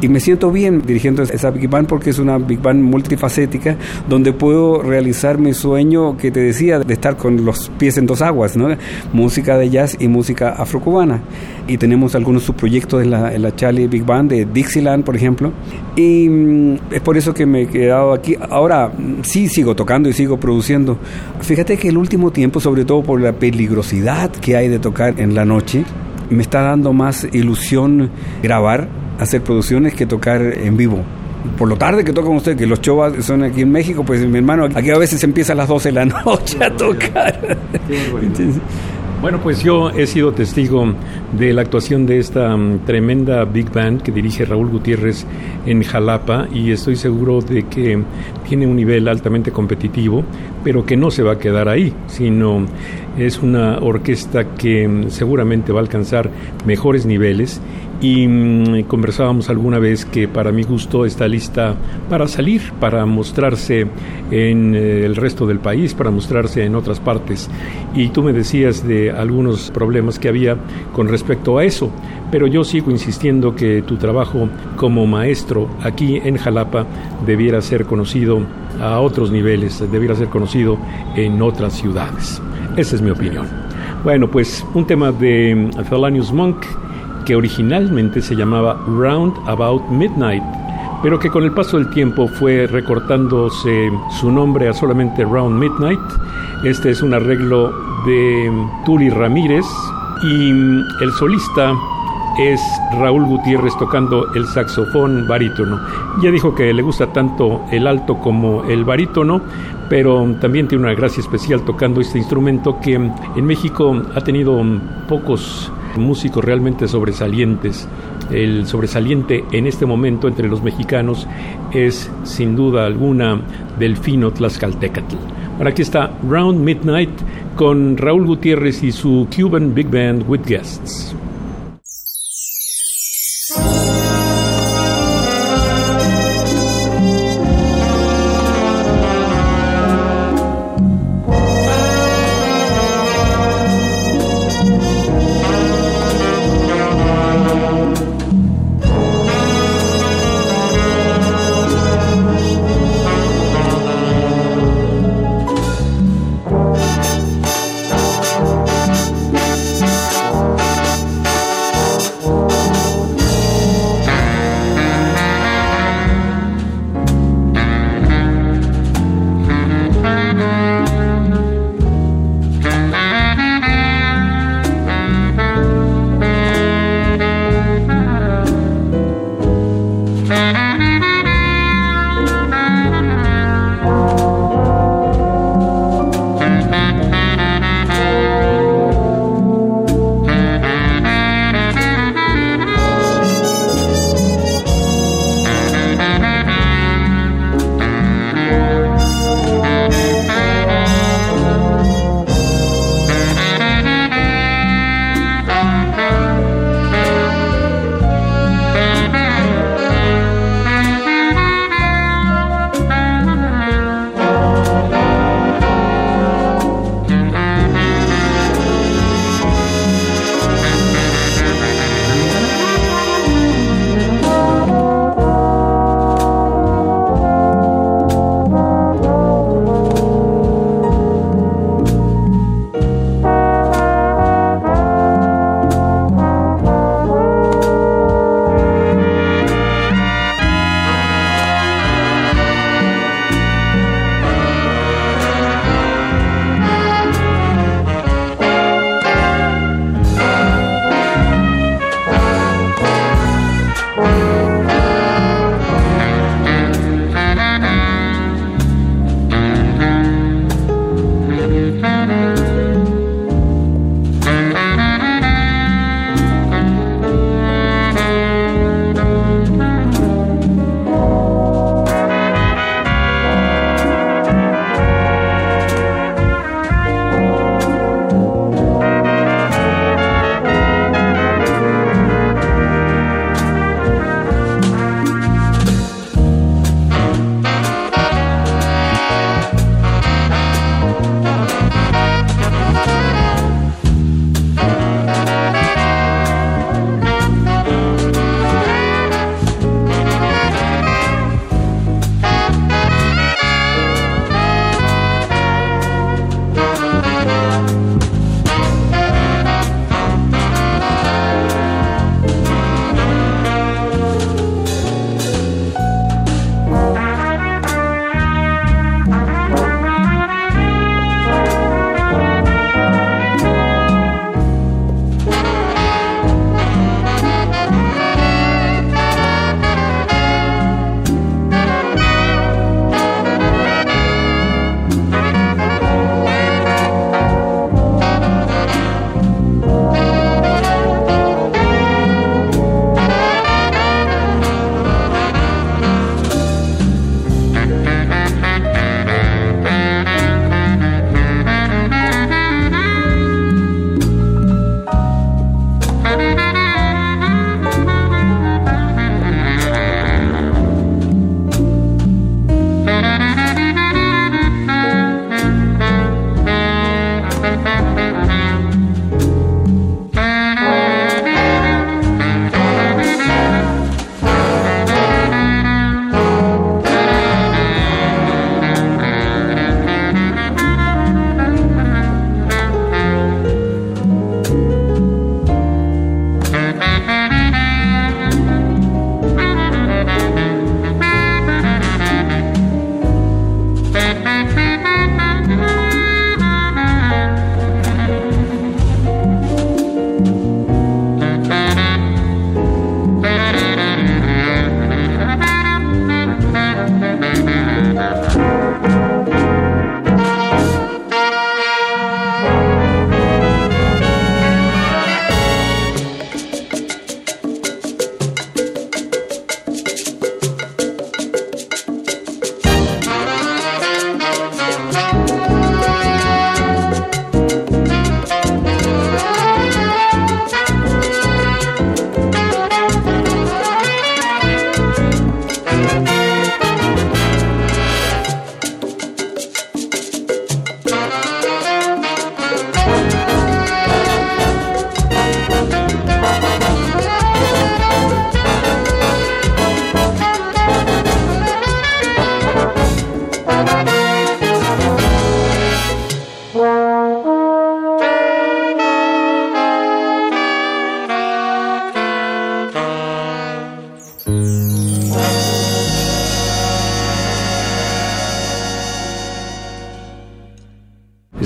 y me siento bien dirigiendo esa Big Band porque es una Big Band multifacética donde puedo realizar mi sueño que te decía de estar con los pies en dos aguas, ¿no? música de jazz y música afrocubana. Y tenemos algunos subproyectos en la, en la Charlie Big Band de Dixieland, por ejemplo. Y mm, es por eso que me he quedado aquí. Ahora sí sigo tocando y sigo produciendo. Fíjate que el último tiempo, sobre todo por la peligrosidad que hay de tocar en la noche, me está dando más ilusión grabar hacer producciones que tocar en vivo. Por lo tarde que tocan ustedes, que los chovas son aquí en México, pues mi hermano, aquí a veces empieza a las 12 de la noche a tocar. Bueno, pues yo he sido testigo de la actuación de esta mm, tremenda Big Band que dirige Raúl Gutiérrez en Jalapa y estoy seguro de que tiene un nivel altamente competitivo, pero que no se va a quedar ahí, sino es una orquesta que mm, seguramente va a alcanzar mejores niveles y mm, conversábamos alguna vez que para mi gusto está lista para salir, para mostrarse en eh, el resto del país, para mostrarse en otras partes. Y tú me decías de algunos problemas que había con respecto a eso, pero yo sigo insistiendo que tu trabajo como maestro aquí en Jalapa debiera ser conocido a otros niveles, debiera ser conocido en otras ciudades. Esa es mi opinión. Bueno, pues un tema de Thelonious Monk que originalmente se llamaba Round About Midnight, pero que con el paso del tiempo fue recortándose su nombre a solamente Round Midnight. Este es un arreglo de Tuli Ramírez y el solista es Raúl Gutiérrez tocando el saxofón barítono. Ya dijo que le gusta tanto el alto como el barítono, pero también tiene una gracia especial tocando este instrumento que en México ha tenido pocos músicos realmente sobresalientes. El sobresaliente en este momento entre los mexicanos es sin duda alguna Delfino Tlaxcaltecatl. Ahora aquí está Round Midnight con Raúl Gutiérrez y su Cuban Big Band with Guests.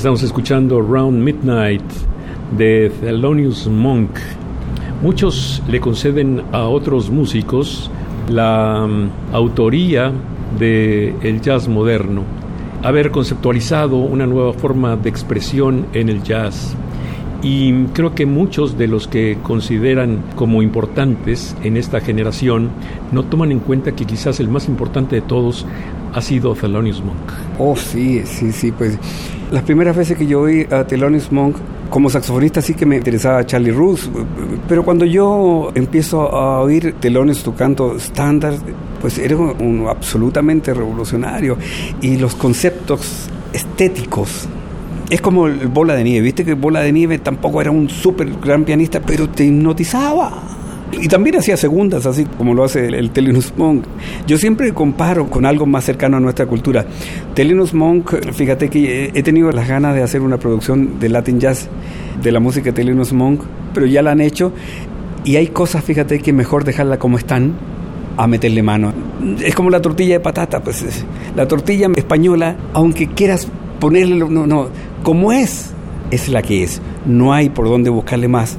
Estamos escuchando Round Midnight de Thelonious Monk. Muchos le conceden a otros músicos la mm, autoría del el jazz moderno, haber conceptualizado una nueva forma de expresión en el jazz. Y creo que muchos de los que consideran como importantes en esta generación no toman en cuenta que quizás el más importante de todos ha sido Thelonious Monk. Oh, sí, sí, sí, pues las primeras veces que yo oí a Thelonious Monk como saxofonista sí que me interesaba Charlie Roos, pero cuando yo empiezo a oír Thelonious tocando estándar, pues era un, absolutamente revolucionario y los conceptos estéticos es como el Bola de Nieve, viste que Bola de Nieve tampoco era un súper gran pianista, pero te hipnotizaba. Y también hacía segundas, así como lo hace el, Telenus Monk. Yo siempre comparo con algo más cercano a nuestra cultura. Telenus Monk, fíjate que he tenido las ganas de hacer una producción de Latin Jazz de la música de Telenus Monk, pero ya la han hecho. Y hay cosas, fíjate, que mejor dejarla como están a meterle mano. Es como la tortilla de patata, pues la tortilla española, aunque quieras ponerle, no, no, como es, es la que es. No hay por dónde buscarle más.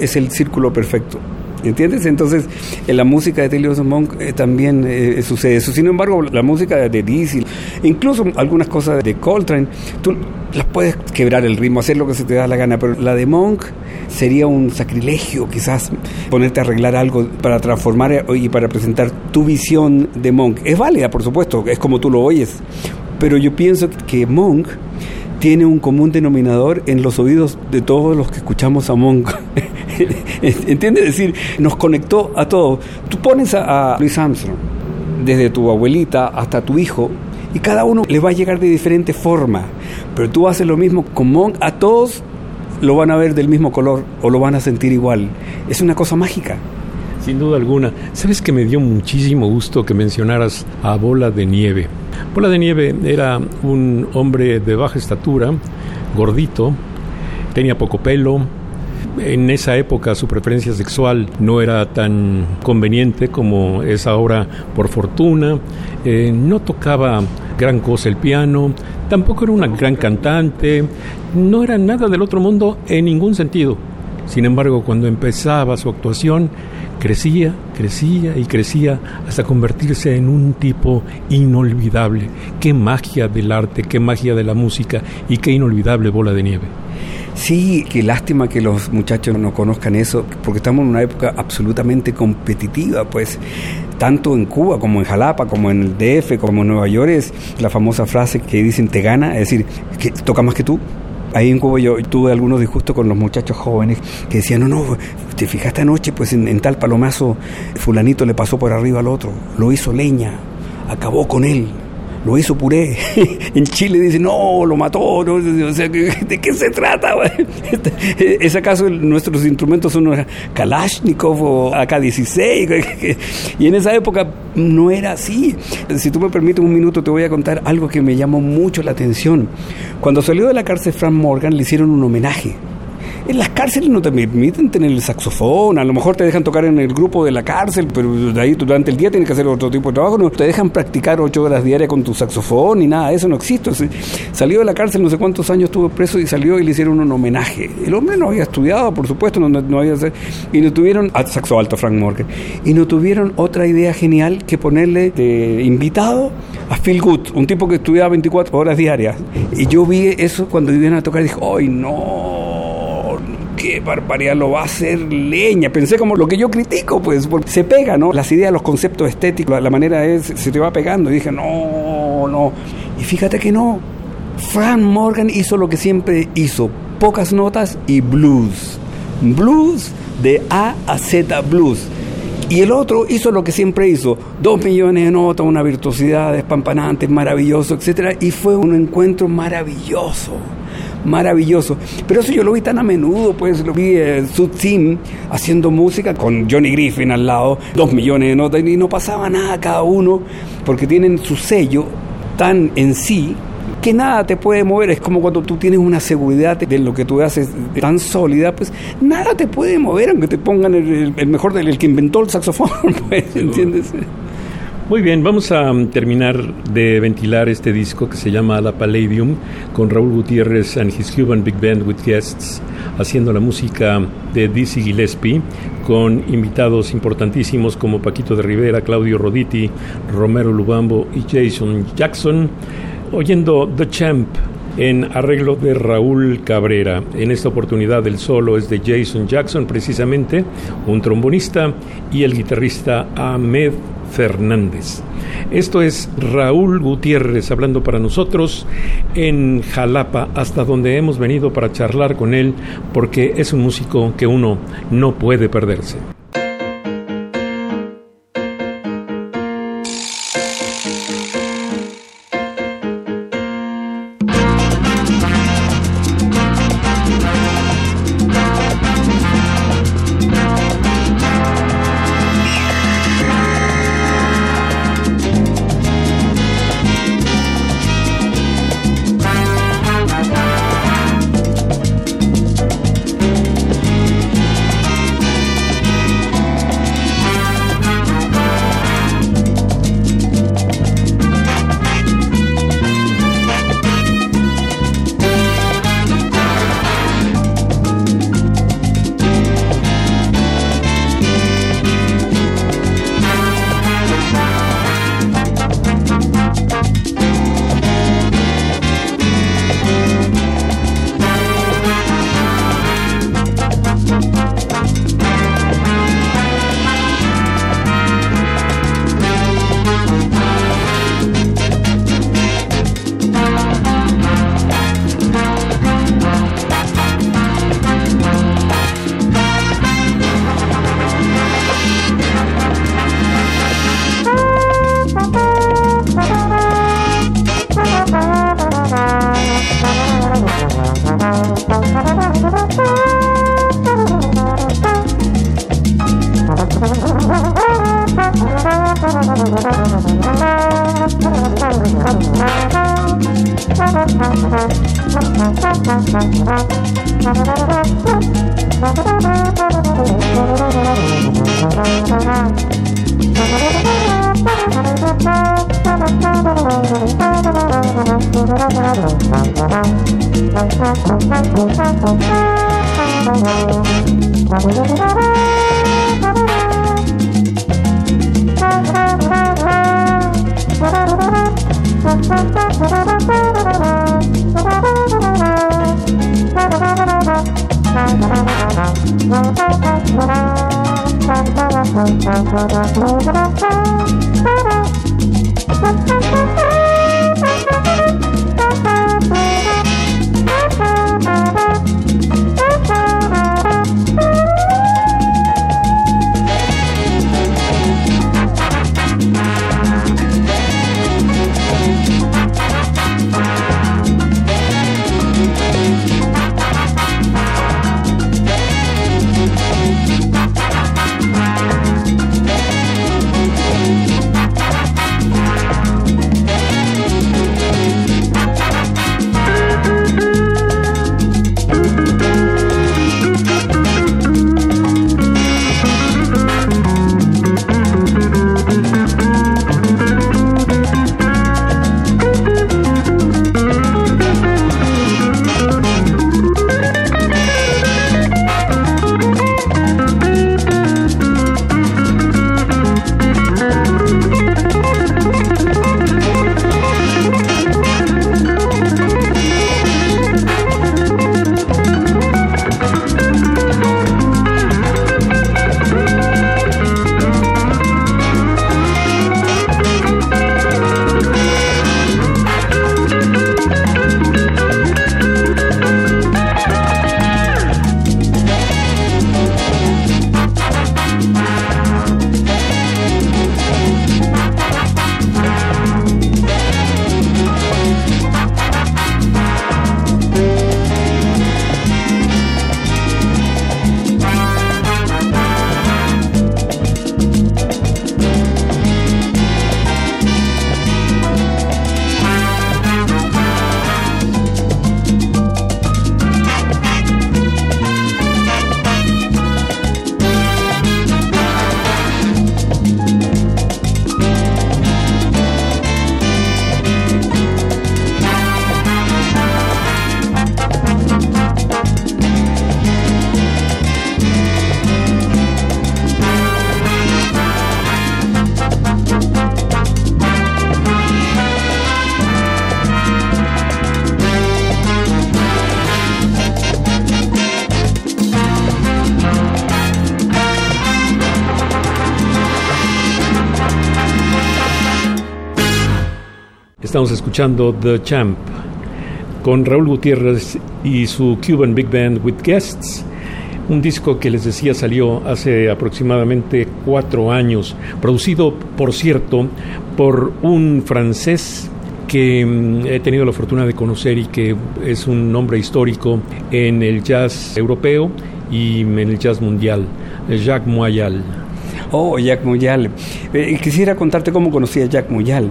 Es el círculo perfecto. ¿Entiendes? Entonces, en la música de Thelonious Monk eh, también eh, sucede eso. Sin embargo, la música de Dizzy, incluso algunas cosas de Coltrane, tú las puedes quebrar el ritmo, hacer lo que se te da la gana, pero la de Monk sería un sacrilegio quizás ponerte a arreglar algo para transformar eh, y para presentar tu visión de Monk. Es válida, por supuesto, es como tú lo oyes, pero yo pienso que Monk tiene un común denominador en los oídos de todos los que escuchamos a Monk. ¿Entiendes? Es decir, nos conectó a todos. Tú pones a, a Luis Armstrong, desde tu abuelita hasta tu hijo, y cada uno le va a llegar de diferente forma. Pero tú haces lo mismo con Monk, a todos lo van a ver del mismo color o lo van a sentir igual. Es una cosa mágica. Sin duda alguna. ¿Sabes que me dio muchísimo gusto que mencionaras a Bola de Nieve? Bola de Nieve era un hombre de baja estatura, gordito, tenía poco pelo, en esa época su preferencia sexual no era tan conveniente como es ahora por fortuna, eh, no tocaba gran cosa el piano, tampoco era una gran cantante, no era nada del otro mundo en ningún sentido. Sin embargo, cuando empezaba su actuación, crecía, crecía y crecía hasta convertirse en un tipo inolvidable. Qué magia del arte, qué magia de la música y qué inolvidable bola de nieve. Sí, qué lástima que los muchachos no conozcan eso, porque estamos en una época absolutamente competitiva, pues tanto en Cuba como en Jalapa, como en el DF, como en Nueva York, es la famosa frase que dicen te gana, es decir, que toca más que tú. Ahí en Cuba yo tuve algunos disgustos con los muchachos jóvenes que decían, no, no, te fijaste anoche, pues en, en tal palomazo fulanito le pasó por arriba al otro, lo hizo leña, acabó con él, lo hizo puré. en Chile dicen, no, lo mató. O sea, ¿de qué se trata? ¿Es acaso nuestros instrumentos son Kalashnikov o AK-16? y en esa época no era así. Si tú me permites un minuto, te voy a contar algo que me llamó mucho la atención. Cuando salió de la cárcel Frank Morgan, le hicieron un homenaje en las cárceles no te permiten tener el saxofón, a lo mejor te dejan tocar en el grupo de la cárcel, pero de ahí durante el día tienes que hacer otro tipo de trabajo, no te dejan practicar ocho horas diarias con tu saxofón ni nada, eso no existe. Salió de la cárcel, no sé cuántos años estuvo preso y salió y le hicieron un homenaje. El hombre no había estudiado, por supuesto, no, había y no tuvieron, a saxo alto Frank Morgan, y no tuvieron otra idea genial que ponerle invitado a Phil Good, un tipo que estudiaba 24 horas diarias. Y yo vi eso cuando iban a tocar y dije, ¡ay no! Qué barbaridad, lo va a hacer leña. Pensé como lo que yo critico, pues, porque se pega, ¿no? Las ideas, los conceptos estéticos, la, manera es, se te va pegando. Y dije, no, no. Y fíjate que no. Frank Morgan hizo lo que siempre hizo, pocas notas y blues. Blues de A a Z blues. Y el otro hizo lo que siempre hizo, dos millones de notas, una virtuosidad espampanante, maravilloso, etc. Y fue un encuentro maravilloso maravilloso. Pero eso yo lo vi tan a menudo, pues lo vi en su team haciendo música con Johnny Griffin al lado, dos millones de notas y no pasaba nada cada uno, porque tienen su sello tan en sí que nada te puede mover. Es como cuando tú tienes una seguridad de lo que tú haces tan sólida, pues nada te puede mover, aunque te pongan el, mejor del que inventó el saxofón, pues, ¿entiendes? Muy bien, vamos a mm, terminar de ventilar este disco que se llama La Palladium con Raúl Gutiérrez and his Cuban Big Band with guests haciendo la música de Dizzy Gillespie con invitados importantísimos como Paquito de Rivera, Claudio Roditi, Romero Lubambo y Jason Jackson, oyendo The Champ en arreglo de Raúl Cabrera. En esta oportunidad el solo es de Jason Jackson, precisamente, un trombonista, y el guitarrista Ahmed Fernández. Esto es Raúl Gutiérrez hablando para nosotros en Jalapa, hasta donde hemos venido para charlar con él, porque es un músico que uno no puede perderse. Escuchando The Champ con Raúl Gutiérrez y su Cuban Big Band with Guests. Un disco que les decía salió hace aproximadamente cuatro años, producido, por cierto, por un francés que mm, he tenido la fortuna de conocer y que es un nombre histórico en el jazz europeo y en el jazz mundial, Jacques Moyal. Oh, Jacques Moyal. Eh, quisiera contarte cómo conocí a Jacques Moyal.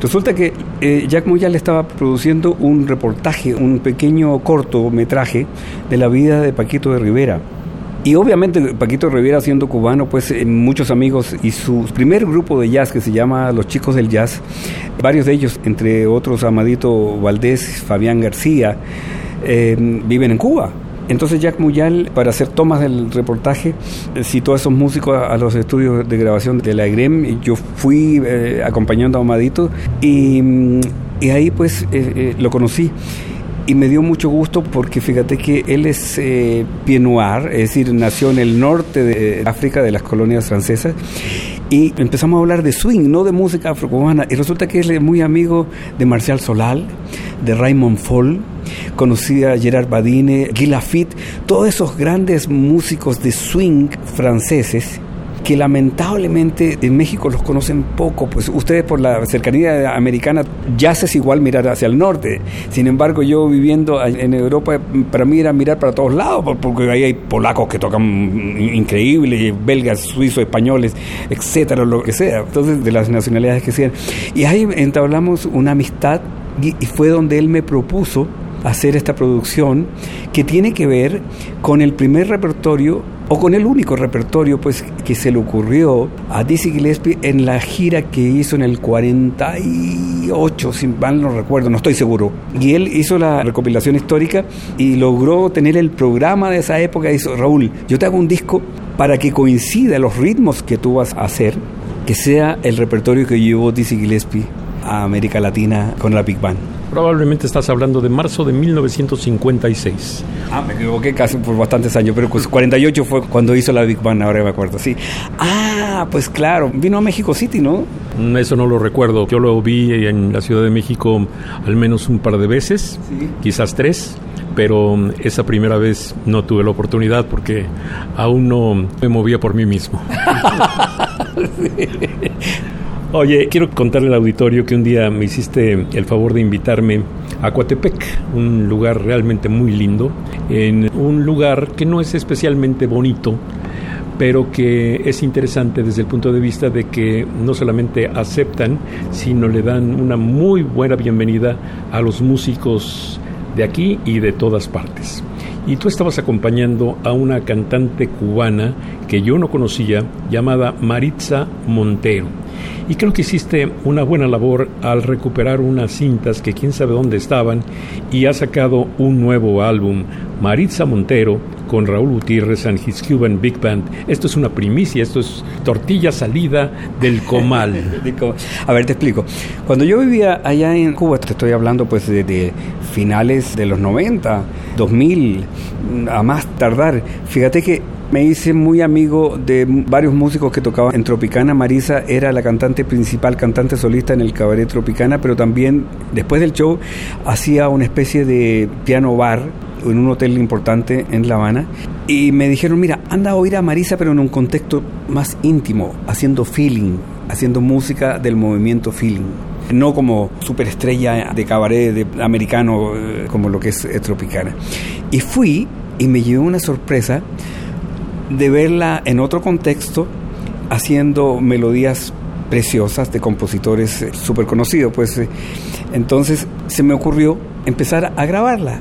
Resulta que eh, Jacques Moyal estaba produciendo un reportaje, un pequeño cortometraje de la vida de Paquito de Rivera. Y obviamente Paquito de Rivera siendo cubano, pues eh, muchos amigos y su primer grupo de jazz que se llama Los Chicos del Jazz, varios de ellos, entre otros Amadito Valdés, Fabián García, viven en Cuba. Entonces Jack Muyal, para hacer tomas del reportaje, citó a esos músicos a, los estudios de grabación de la EGREM yo fui eh, acompañando a Amadito y, mm, y ahí pues eh, eh, lo conocí. Y me dio mucho gusto porque fíjate que él es eh, es decir, nació en el norte de África, de las colonias francesas, y empezamos a hablar de swing, no de música afrocubana, y resulta que él es muy amigo de Marcial Solal, de Raymond Fall, conocía a Gerard Badine, Guy Lafitte, todos esos grandes músicos de swing franceses que lamentablemente en México los conocen poco, pues ustedes por la cercanía americana ya es igual mirar hacia el norte. Sin embargo, yo viviendo en Europa, para mí era mirar para todos lados, porque ahí hay polacos que tocan increíble, belgas, suizos, españoles, etcétera, lo que sea. Entonces, de las nacionalidades que sean. Y ahí entablamos una amistad y fue donde él me propuso hacer esta producción que tiene que ver con el primer repertorio o con el único repertorio pues que se le ocurrió a Dizzy Gillespie en la gira que hizo en el 48, si mal no recuerdo, no estoy seguro. Y él hizo la recopilación histórica y logró tener el programa de esa época. Hizo, Raúl, yo te hago un disco para que coincida los ritmos que tú vas a hacer, que sea el repertorio que llevó Dizzy Gillespie a América Latina con la Big Band. Probablemente estás hablando de marzo de 1956. Ah, me equivoqué casi por bastantes años, pero pues 48 fue cuando hizo la Big Band, ahora me acuerdo, sí. Ah, pues claro, vino a México City, ¿no? Mm, eso no lo recuerdo. Yo lo vi en la Ciudad de México al menos un par de veces, quizás tres pero mm, esa primera vez no tuve la oportunidad porque aún no me movía por mí mismo. Oye, quiero contarle al auditorio que un día me hiciste el favor de invitarme a Coatepec, un lugar realmente muy lindo, en un lugar que no es especialmente bonito, pero que es interesante desde el punto de vista de que no solamente aceptan, sino le dan una muy buena bienvenida a los músicos de aquí y de todas partes. Y tú estabas acompañando a una cantante cubana que yo no conocía, llamada Maritza Montero. Y creo que hiciste una buena labor al recuperar unas cintas que quién sabe dónde estaban y ha sacado un nuevo álbum, Maritza Montero, con Raúl Gutiérrez and His Cuban Big Band. Esto es una primicia, esto es tortilla salida del comal. a ver, te explico. Cuando yo vivía allá en Cuba, te estoy hablando pues de, finales de los 90, 2000, a más tardar, fíjate que me hice muy amigo de varios músicos que tocaban en Tropicana. Marisa era la cantante principal, cantante solista en el cabaret Tropicana, pero también después del show hacía una especie de piano bar en un hotel importante en La Habana. Y me dijeron, mira, anda a oír a Marisa, pero en un contexto más íntimo, haciendo feeling, haciendo música del movimiento feeling no como superestrella de cabaret americano eh, como lo que es eh, Tropicana. Y fui y me llevé una sorpresa de verla en otro contexto haciendo melodías preciosas de compositores eh, súper conocidos. Pues eh, entonces se me ocurrió empezar a grabarla,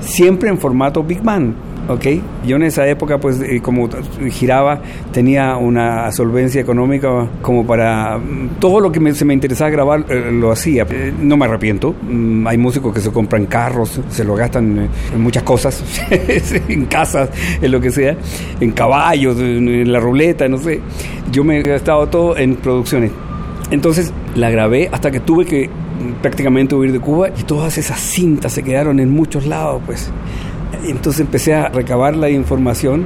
siempre en formato Big Band ¿ok? Yo en esa época, pues, eh, como giraba, tenía una solvencia económica como para mm, todo lo que se me interesaba grabar, eh, lo hacía. Eh, no me arrepiento. Mm, hay músicos que se compran carros, se lo gastan en muchas cosas, en casas, en lo que sea, en caballos, en la ruleta, no sé. Yo me he gastado todo en producciones. Entonces la grabé hasta que tuve que mm, prácticamente huir de Cuba y todas esas cintas se quedaron en muchos lados, pues. Entonces empecé a recabar la información.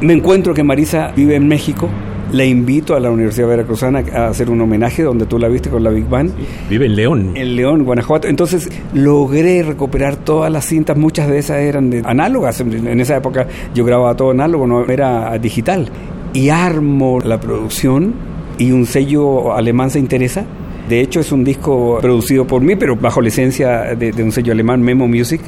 Me encuentro que Marisa vive en México la invito a la Universidad Veracruzana a hacer un homenaje donde tú la viste con la Big Band. Vive en León. En León, Guanajuato. Entonces logré recuperar todas las cintas, muchas de esas eran de análogas. En esa época yo grababa todo análogo, no era digital. Y armo la producción y un sello alemán se interesa. De hecho es un disco producido por mí, pero bajo licencia de, de un sello alemán, Memo Music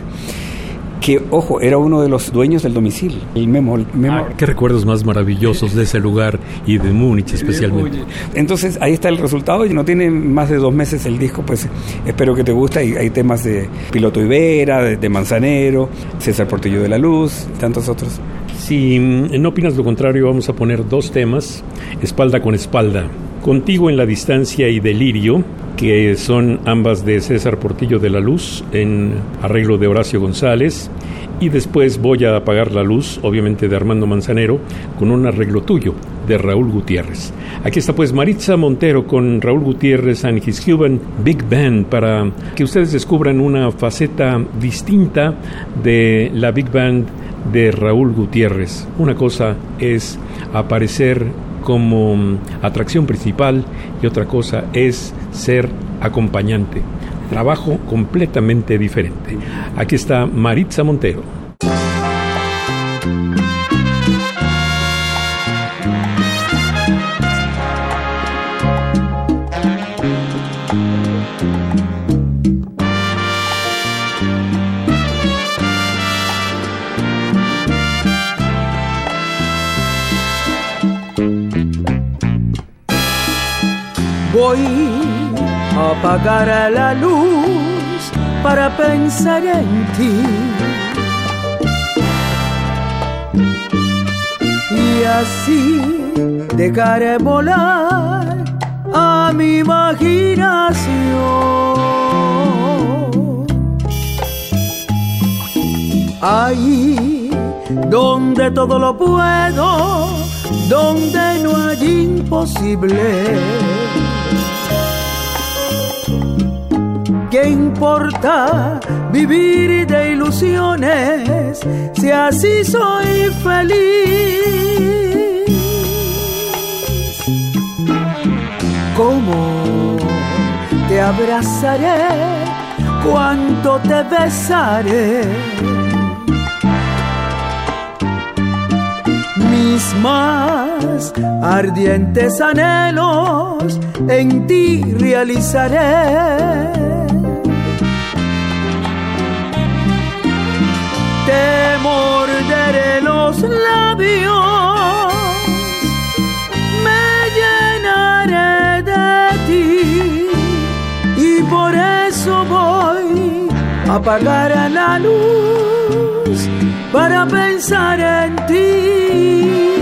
que, ojo, era uno de los dueños del domicilio, el Memo. Ah, qué recuerdos más maravillosos de ese lugar y de Múnich especialmente. Entonces, ahí está el resultado y no tiene más de dos meses el disco, pues espero que te guste. Hay, hay temas de Piloto Ibera, de, de Manzanero, César Portillo de la Luz, y tantos otros. Si no opinas lo contrario, vamos a poner dos temas, espalda con espalda. Contigo en la distancia y delirio, que son ambas de César Portillo de la Luz en arreglo de Horacio González. Y después voy a apagar la luz, obviamente de Armando Manzanero, con un arreglo tuyo de Raúl Gutiérrez. Aquí está pues Maritza Montero con Raúl Gutiérrez and his Cuban Big Band para que ustedes descubran una faceta distinta de la Big Band de Raúl Gutiérrez. Una cosa es aparecer como atracción principal y otra cosa es ser acompañante. Trabajo completamente diferente. Aquí está Maritza Montero. Apagar la luz para pensar en ti. Y así dejaré volar a mi imaginación. Ahí donde todo lo puedo, donde no hay imposible ¿Qué importa vivir de ilusiones si así soy feliz? ¿Cómo te abrazaré? ¿Cuánto te besaré? Mis más ardientes anhelos en ti realizaré te morderé los labios, me llenaré de ti y por eso voy a apagar la luz para pensar en ti.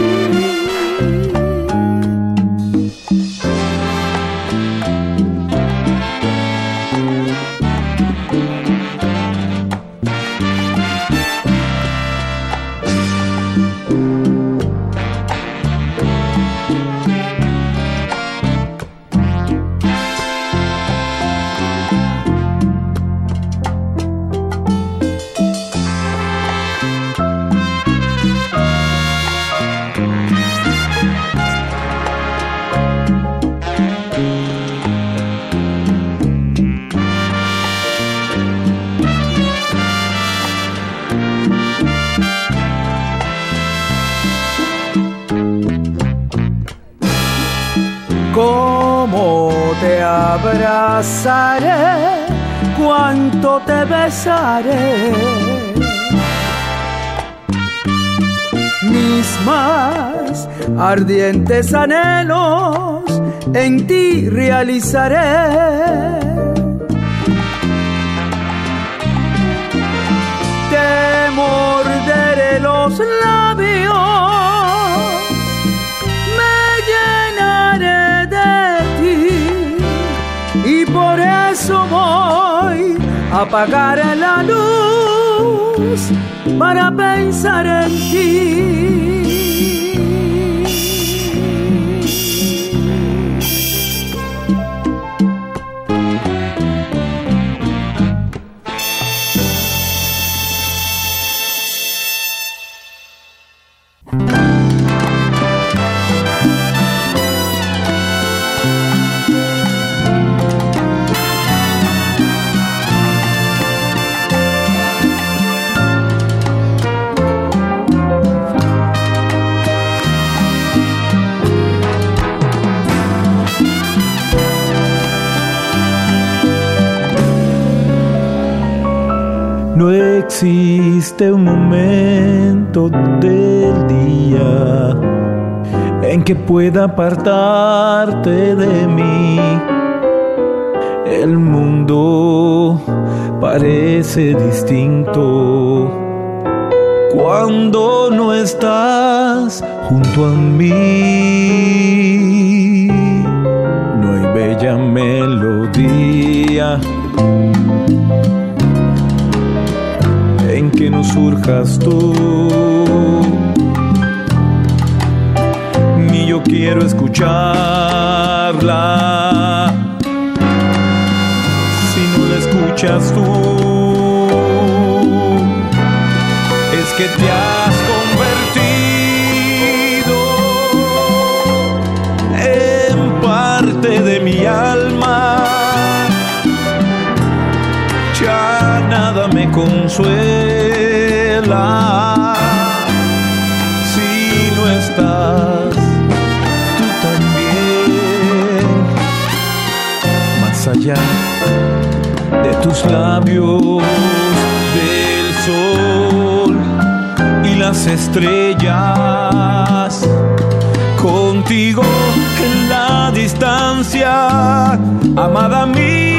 Abrazaré, cuánto te besaré. Mis más ardientes anhelos en ti realizaré. Te morderé los labios apagar la luz para pensar en ti. Existe un momento del día en que pueda apartarte de mí. El mundo parece distinto cuando no estás junto a mí. Que no surjas tú. Ni yo quiero escucharla si no la escuchas tú. Es que te has convertido en parte de mi alma. Ya nada me consuela si no estás tú también. Más allá de tus labios del sol y las estrellas contigo en la distancia amada mía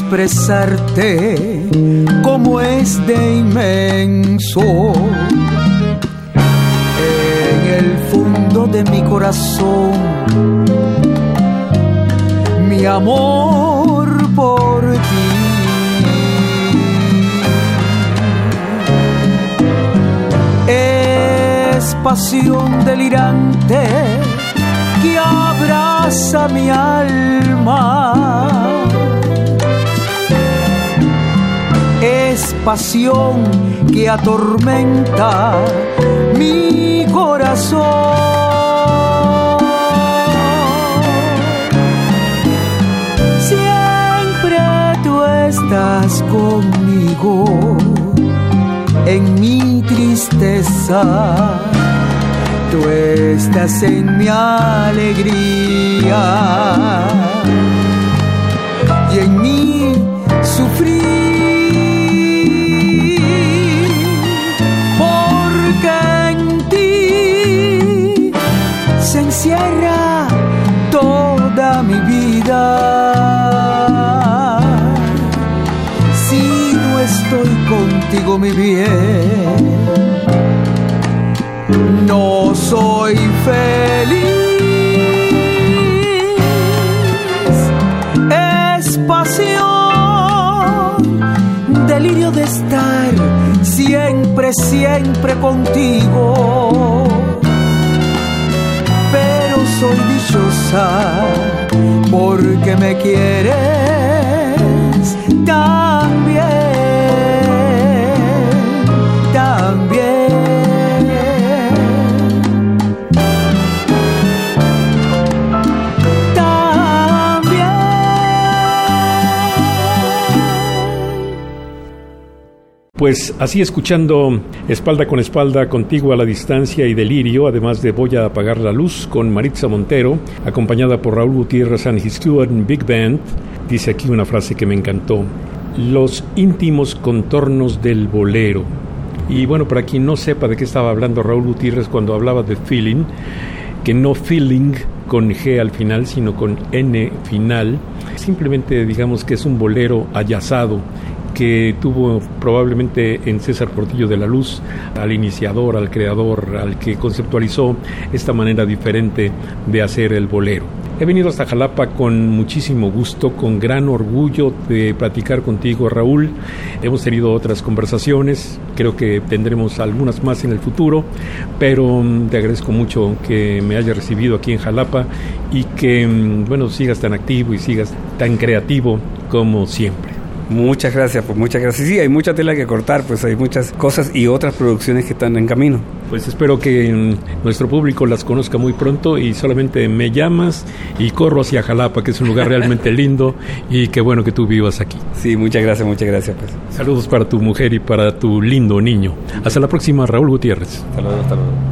expresarte como es de inmenso en el fondo de mi corazón, mi amor por ti. Es pasión delirante que abraza mi alma. Pasión que atormenta mi corazón. Siempre tú estás conmigo en mi tristeza tú estás en mi alegría Si no estoy contigo, mi bien no soy feliz. Es pasión, delirio de estar siempre, siempre contigo. Pero soy dichosa porque me quieres Pues así escuchando espalda con espalda contigo a la distancia y delirio, además de Voy a apagar la luz con Maritza Montero, acompañada por Raúl Gutiérrez and his Cuban Big Band, dice aquí una frase que me encantó. Los íntimos contornos del bolero. Y bueno, para quien no sepa de qué estaba hablando Raúl Gutiérrez cuando hablaba de feeling, que no feeling con G al final, sino con N final, simplemente digamos que es un bolero ayazado que tuvo probablemente en César Portillo de la Luz al iniciador, al creador, al que conceptualizó esta manera diferente de hacer el bolero. He venido hasta Jalapa con muchísimo gusto, con gran orgullo de platicar contigo, Raúl. Hemos tenido otras conversaciones, creo que tendremos algunas más en el futuro, pero te agradezco mucho que me hayas recibido aquí en Jalapa y que, bueno, sigas tan activo y sigas tan creativo como siempre. Muchas gracias, pues muchas gracias. Sí, hay mucha tela que cortar, pues hay muchas cosas y otras producciones que están en camino. Pues espero que mm, nuestro público las conozca muy pronto y solamente me llamas y corro hacia Jalapa, que es un lugar realmente lindo y qué bueno que tú vivas aquí. Sí, muchas gracias, muchas gracias. Pues. Saludos para tu mujer y para tu lindo niño. Hasta la próxima, Raúl Gutiérrez. Luego, hasta luego.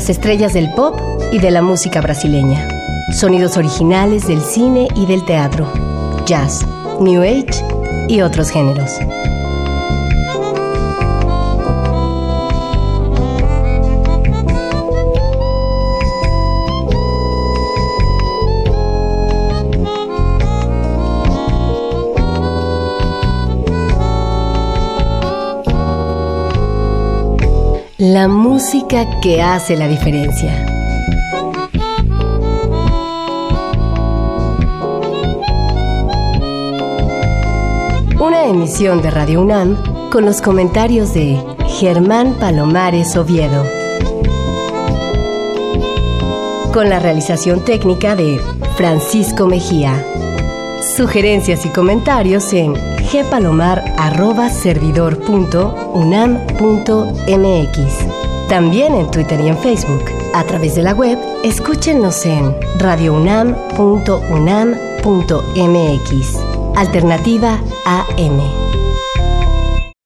Las estrellas del pop y de la música brasileña. Sonidos originales del cine y del teatro, jazz, new age y otros géneros. La música que hace la diferencia. Una emisión de Radio UNAM con los comentarios de Germán Palomares Oviedo. Con la realización técnica de Francisco Mejía. Sugerencias y comentarios en gpalomar.servidor.unam.mx. También en Twitter y en Facebook. A través de la web, escúchenos en radiounam.unam.mx. Alternativa AM.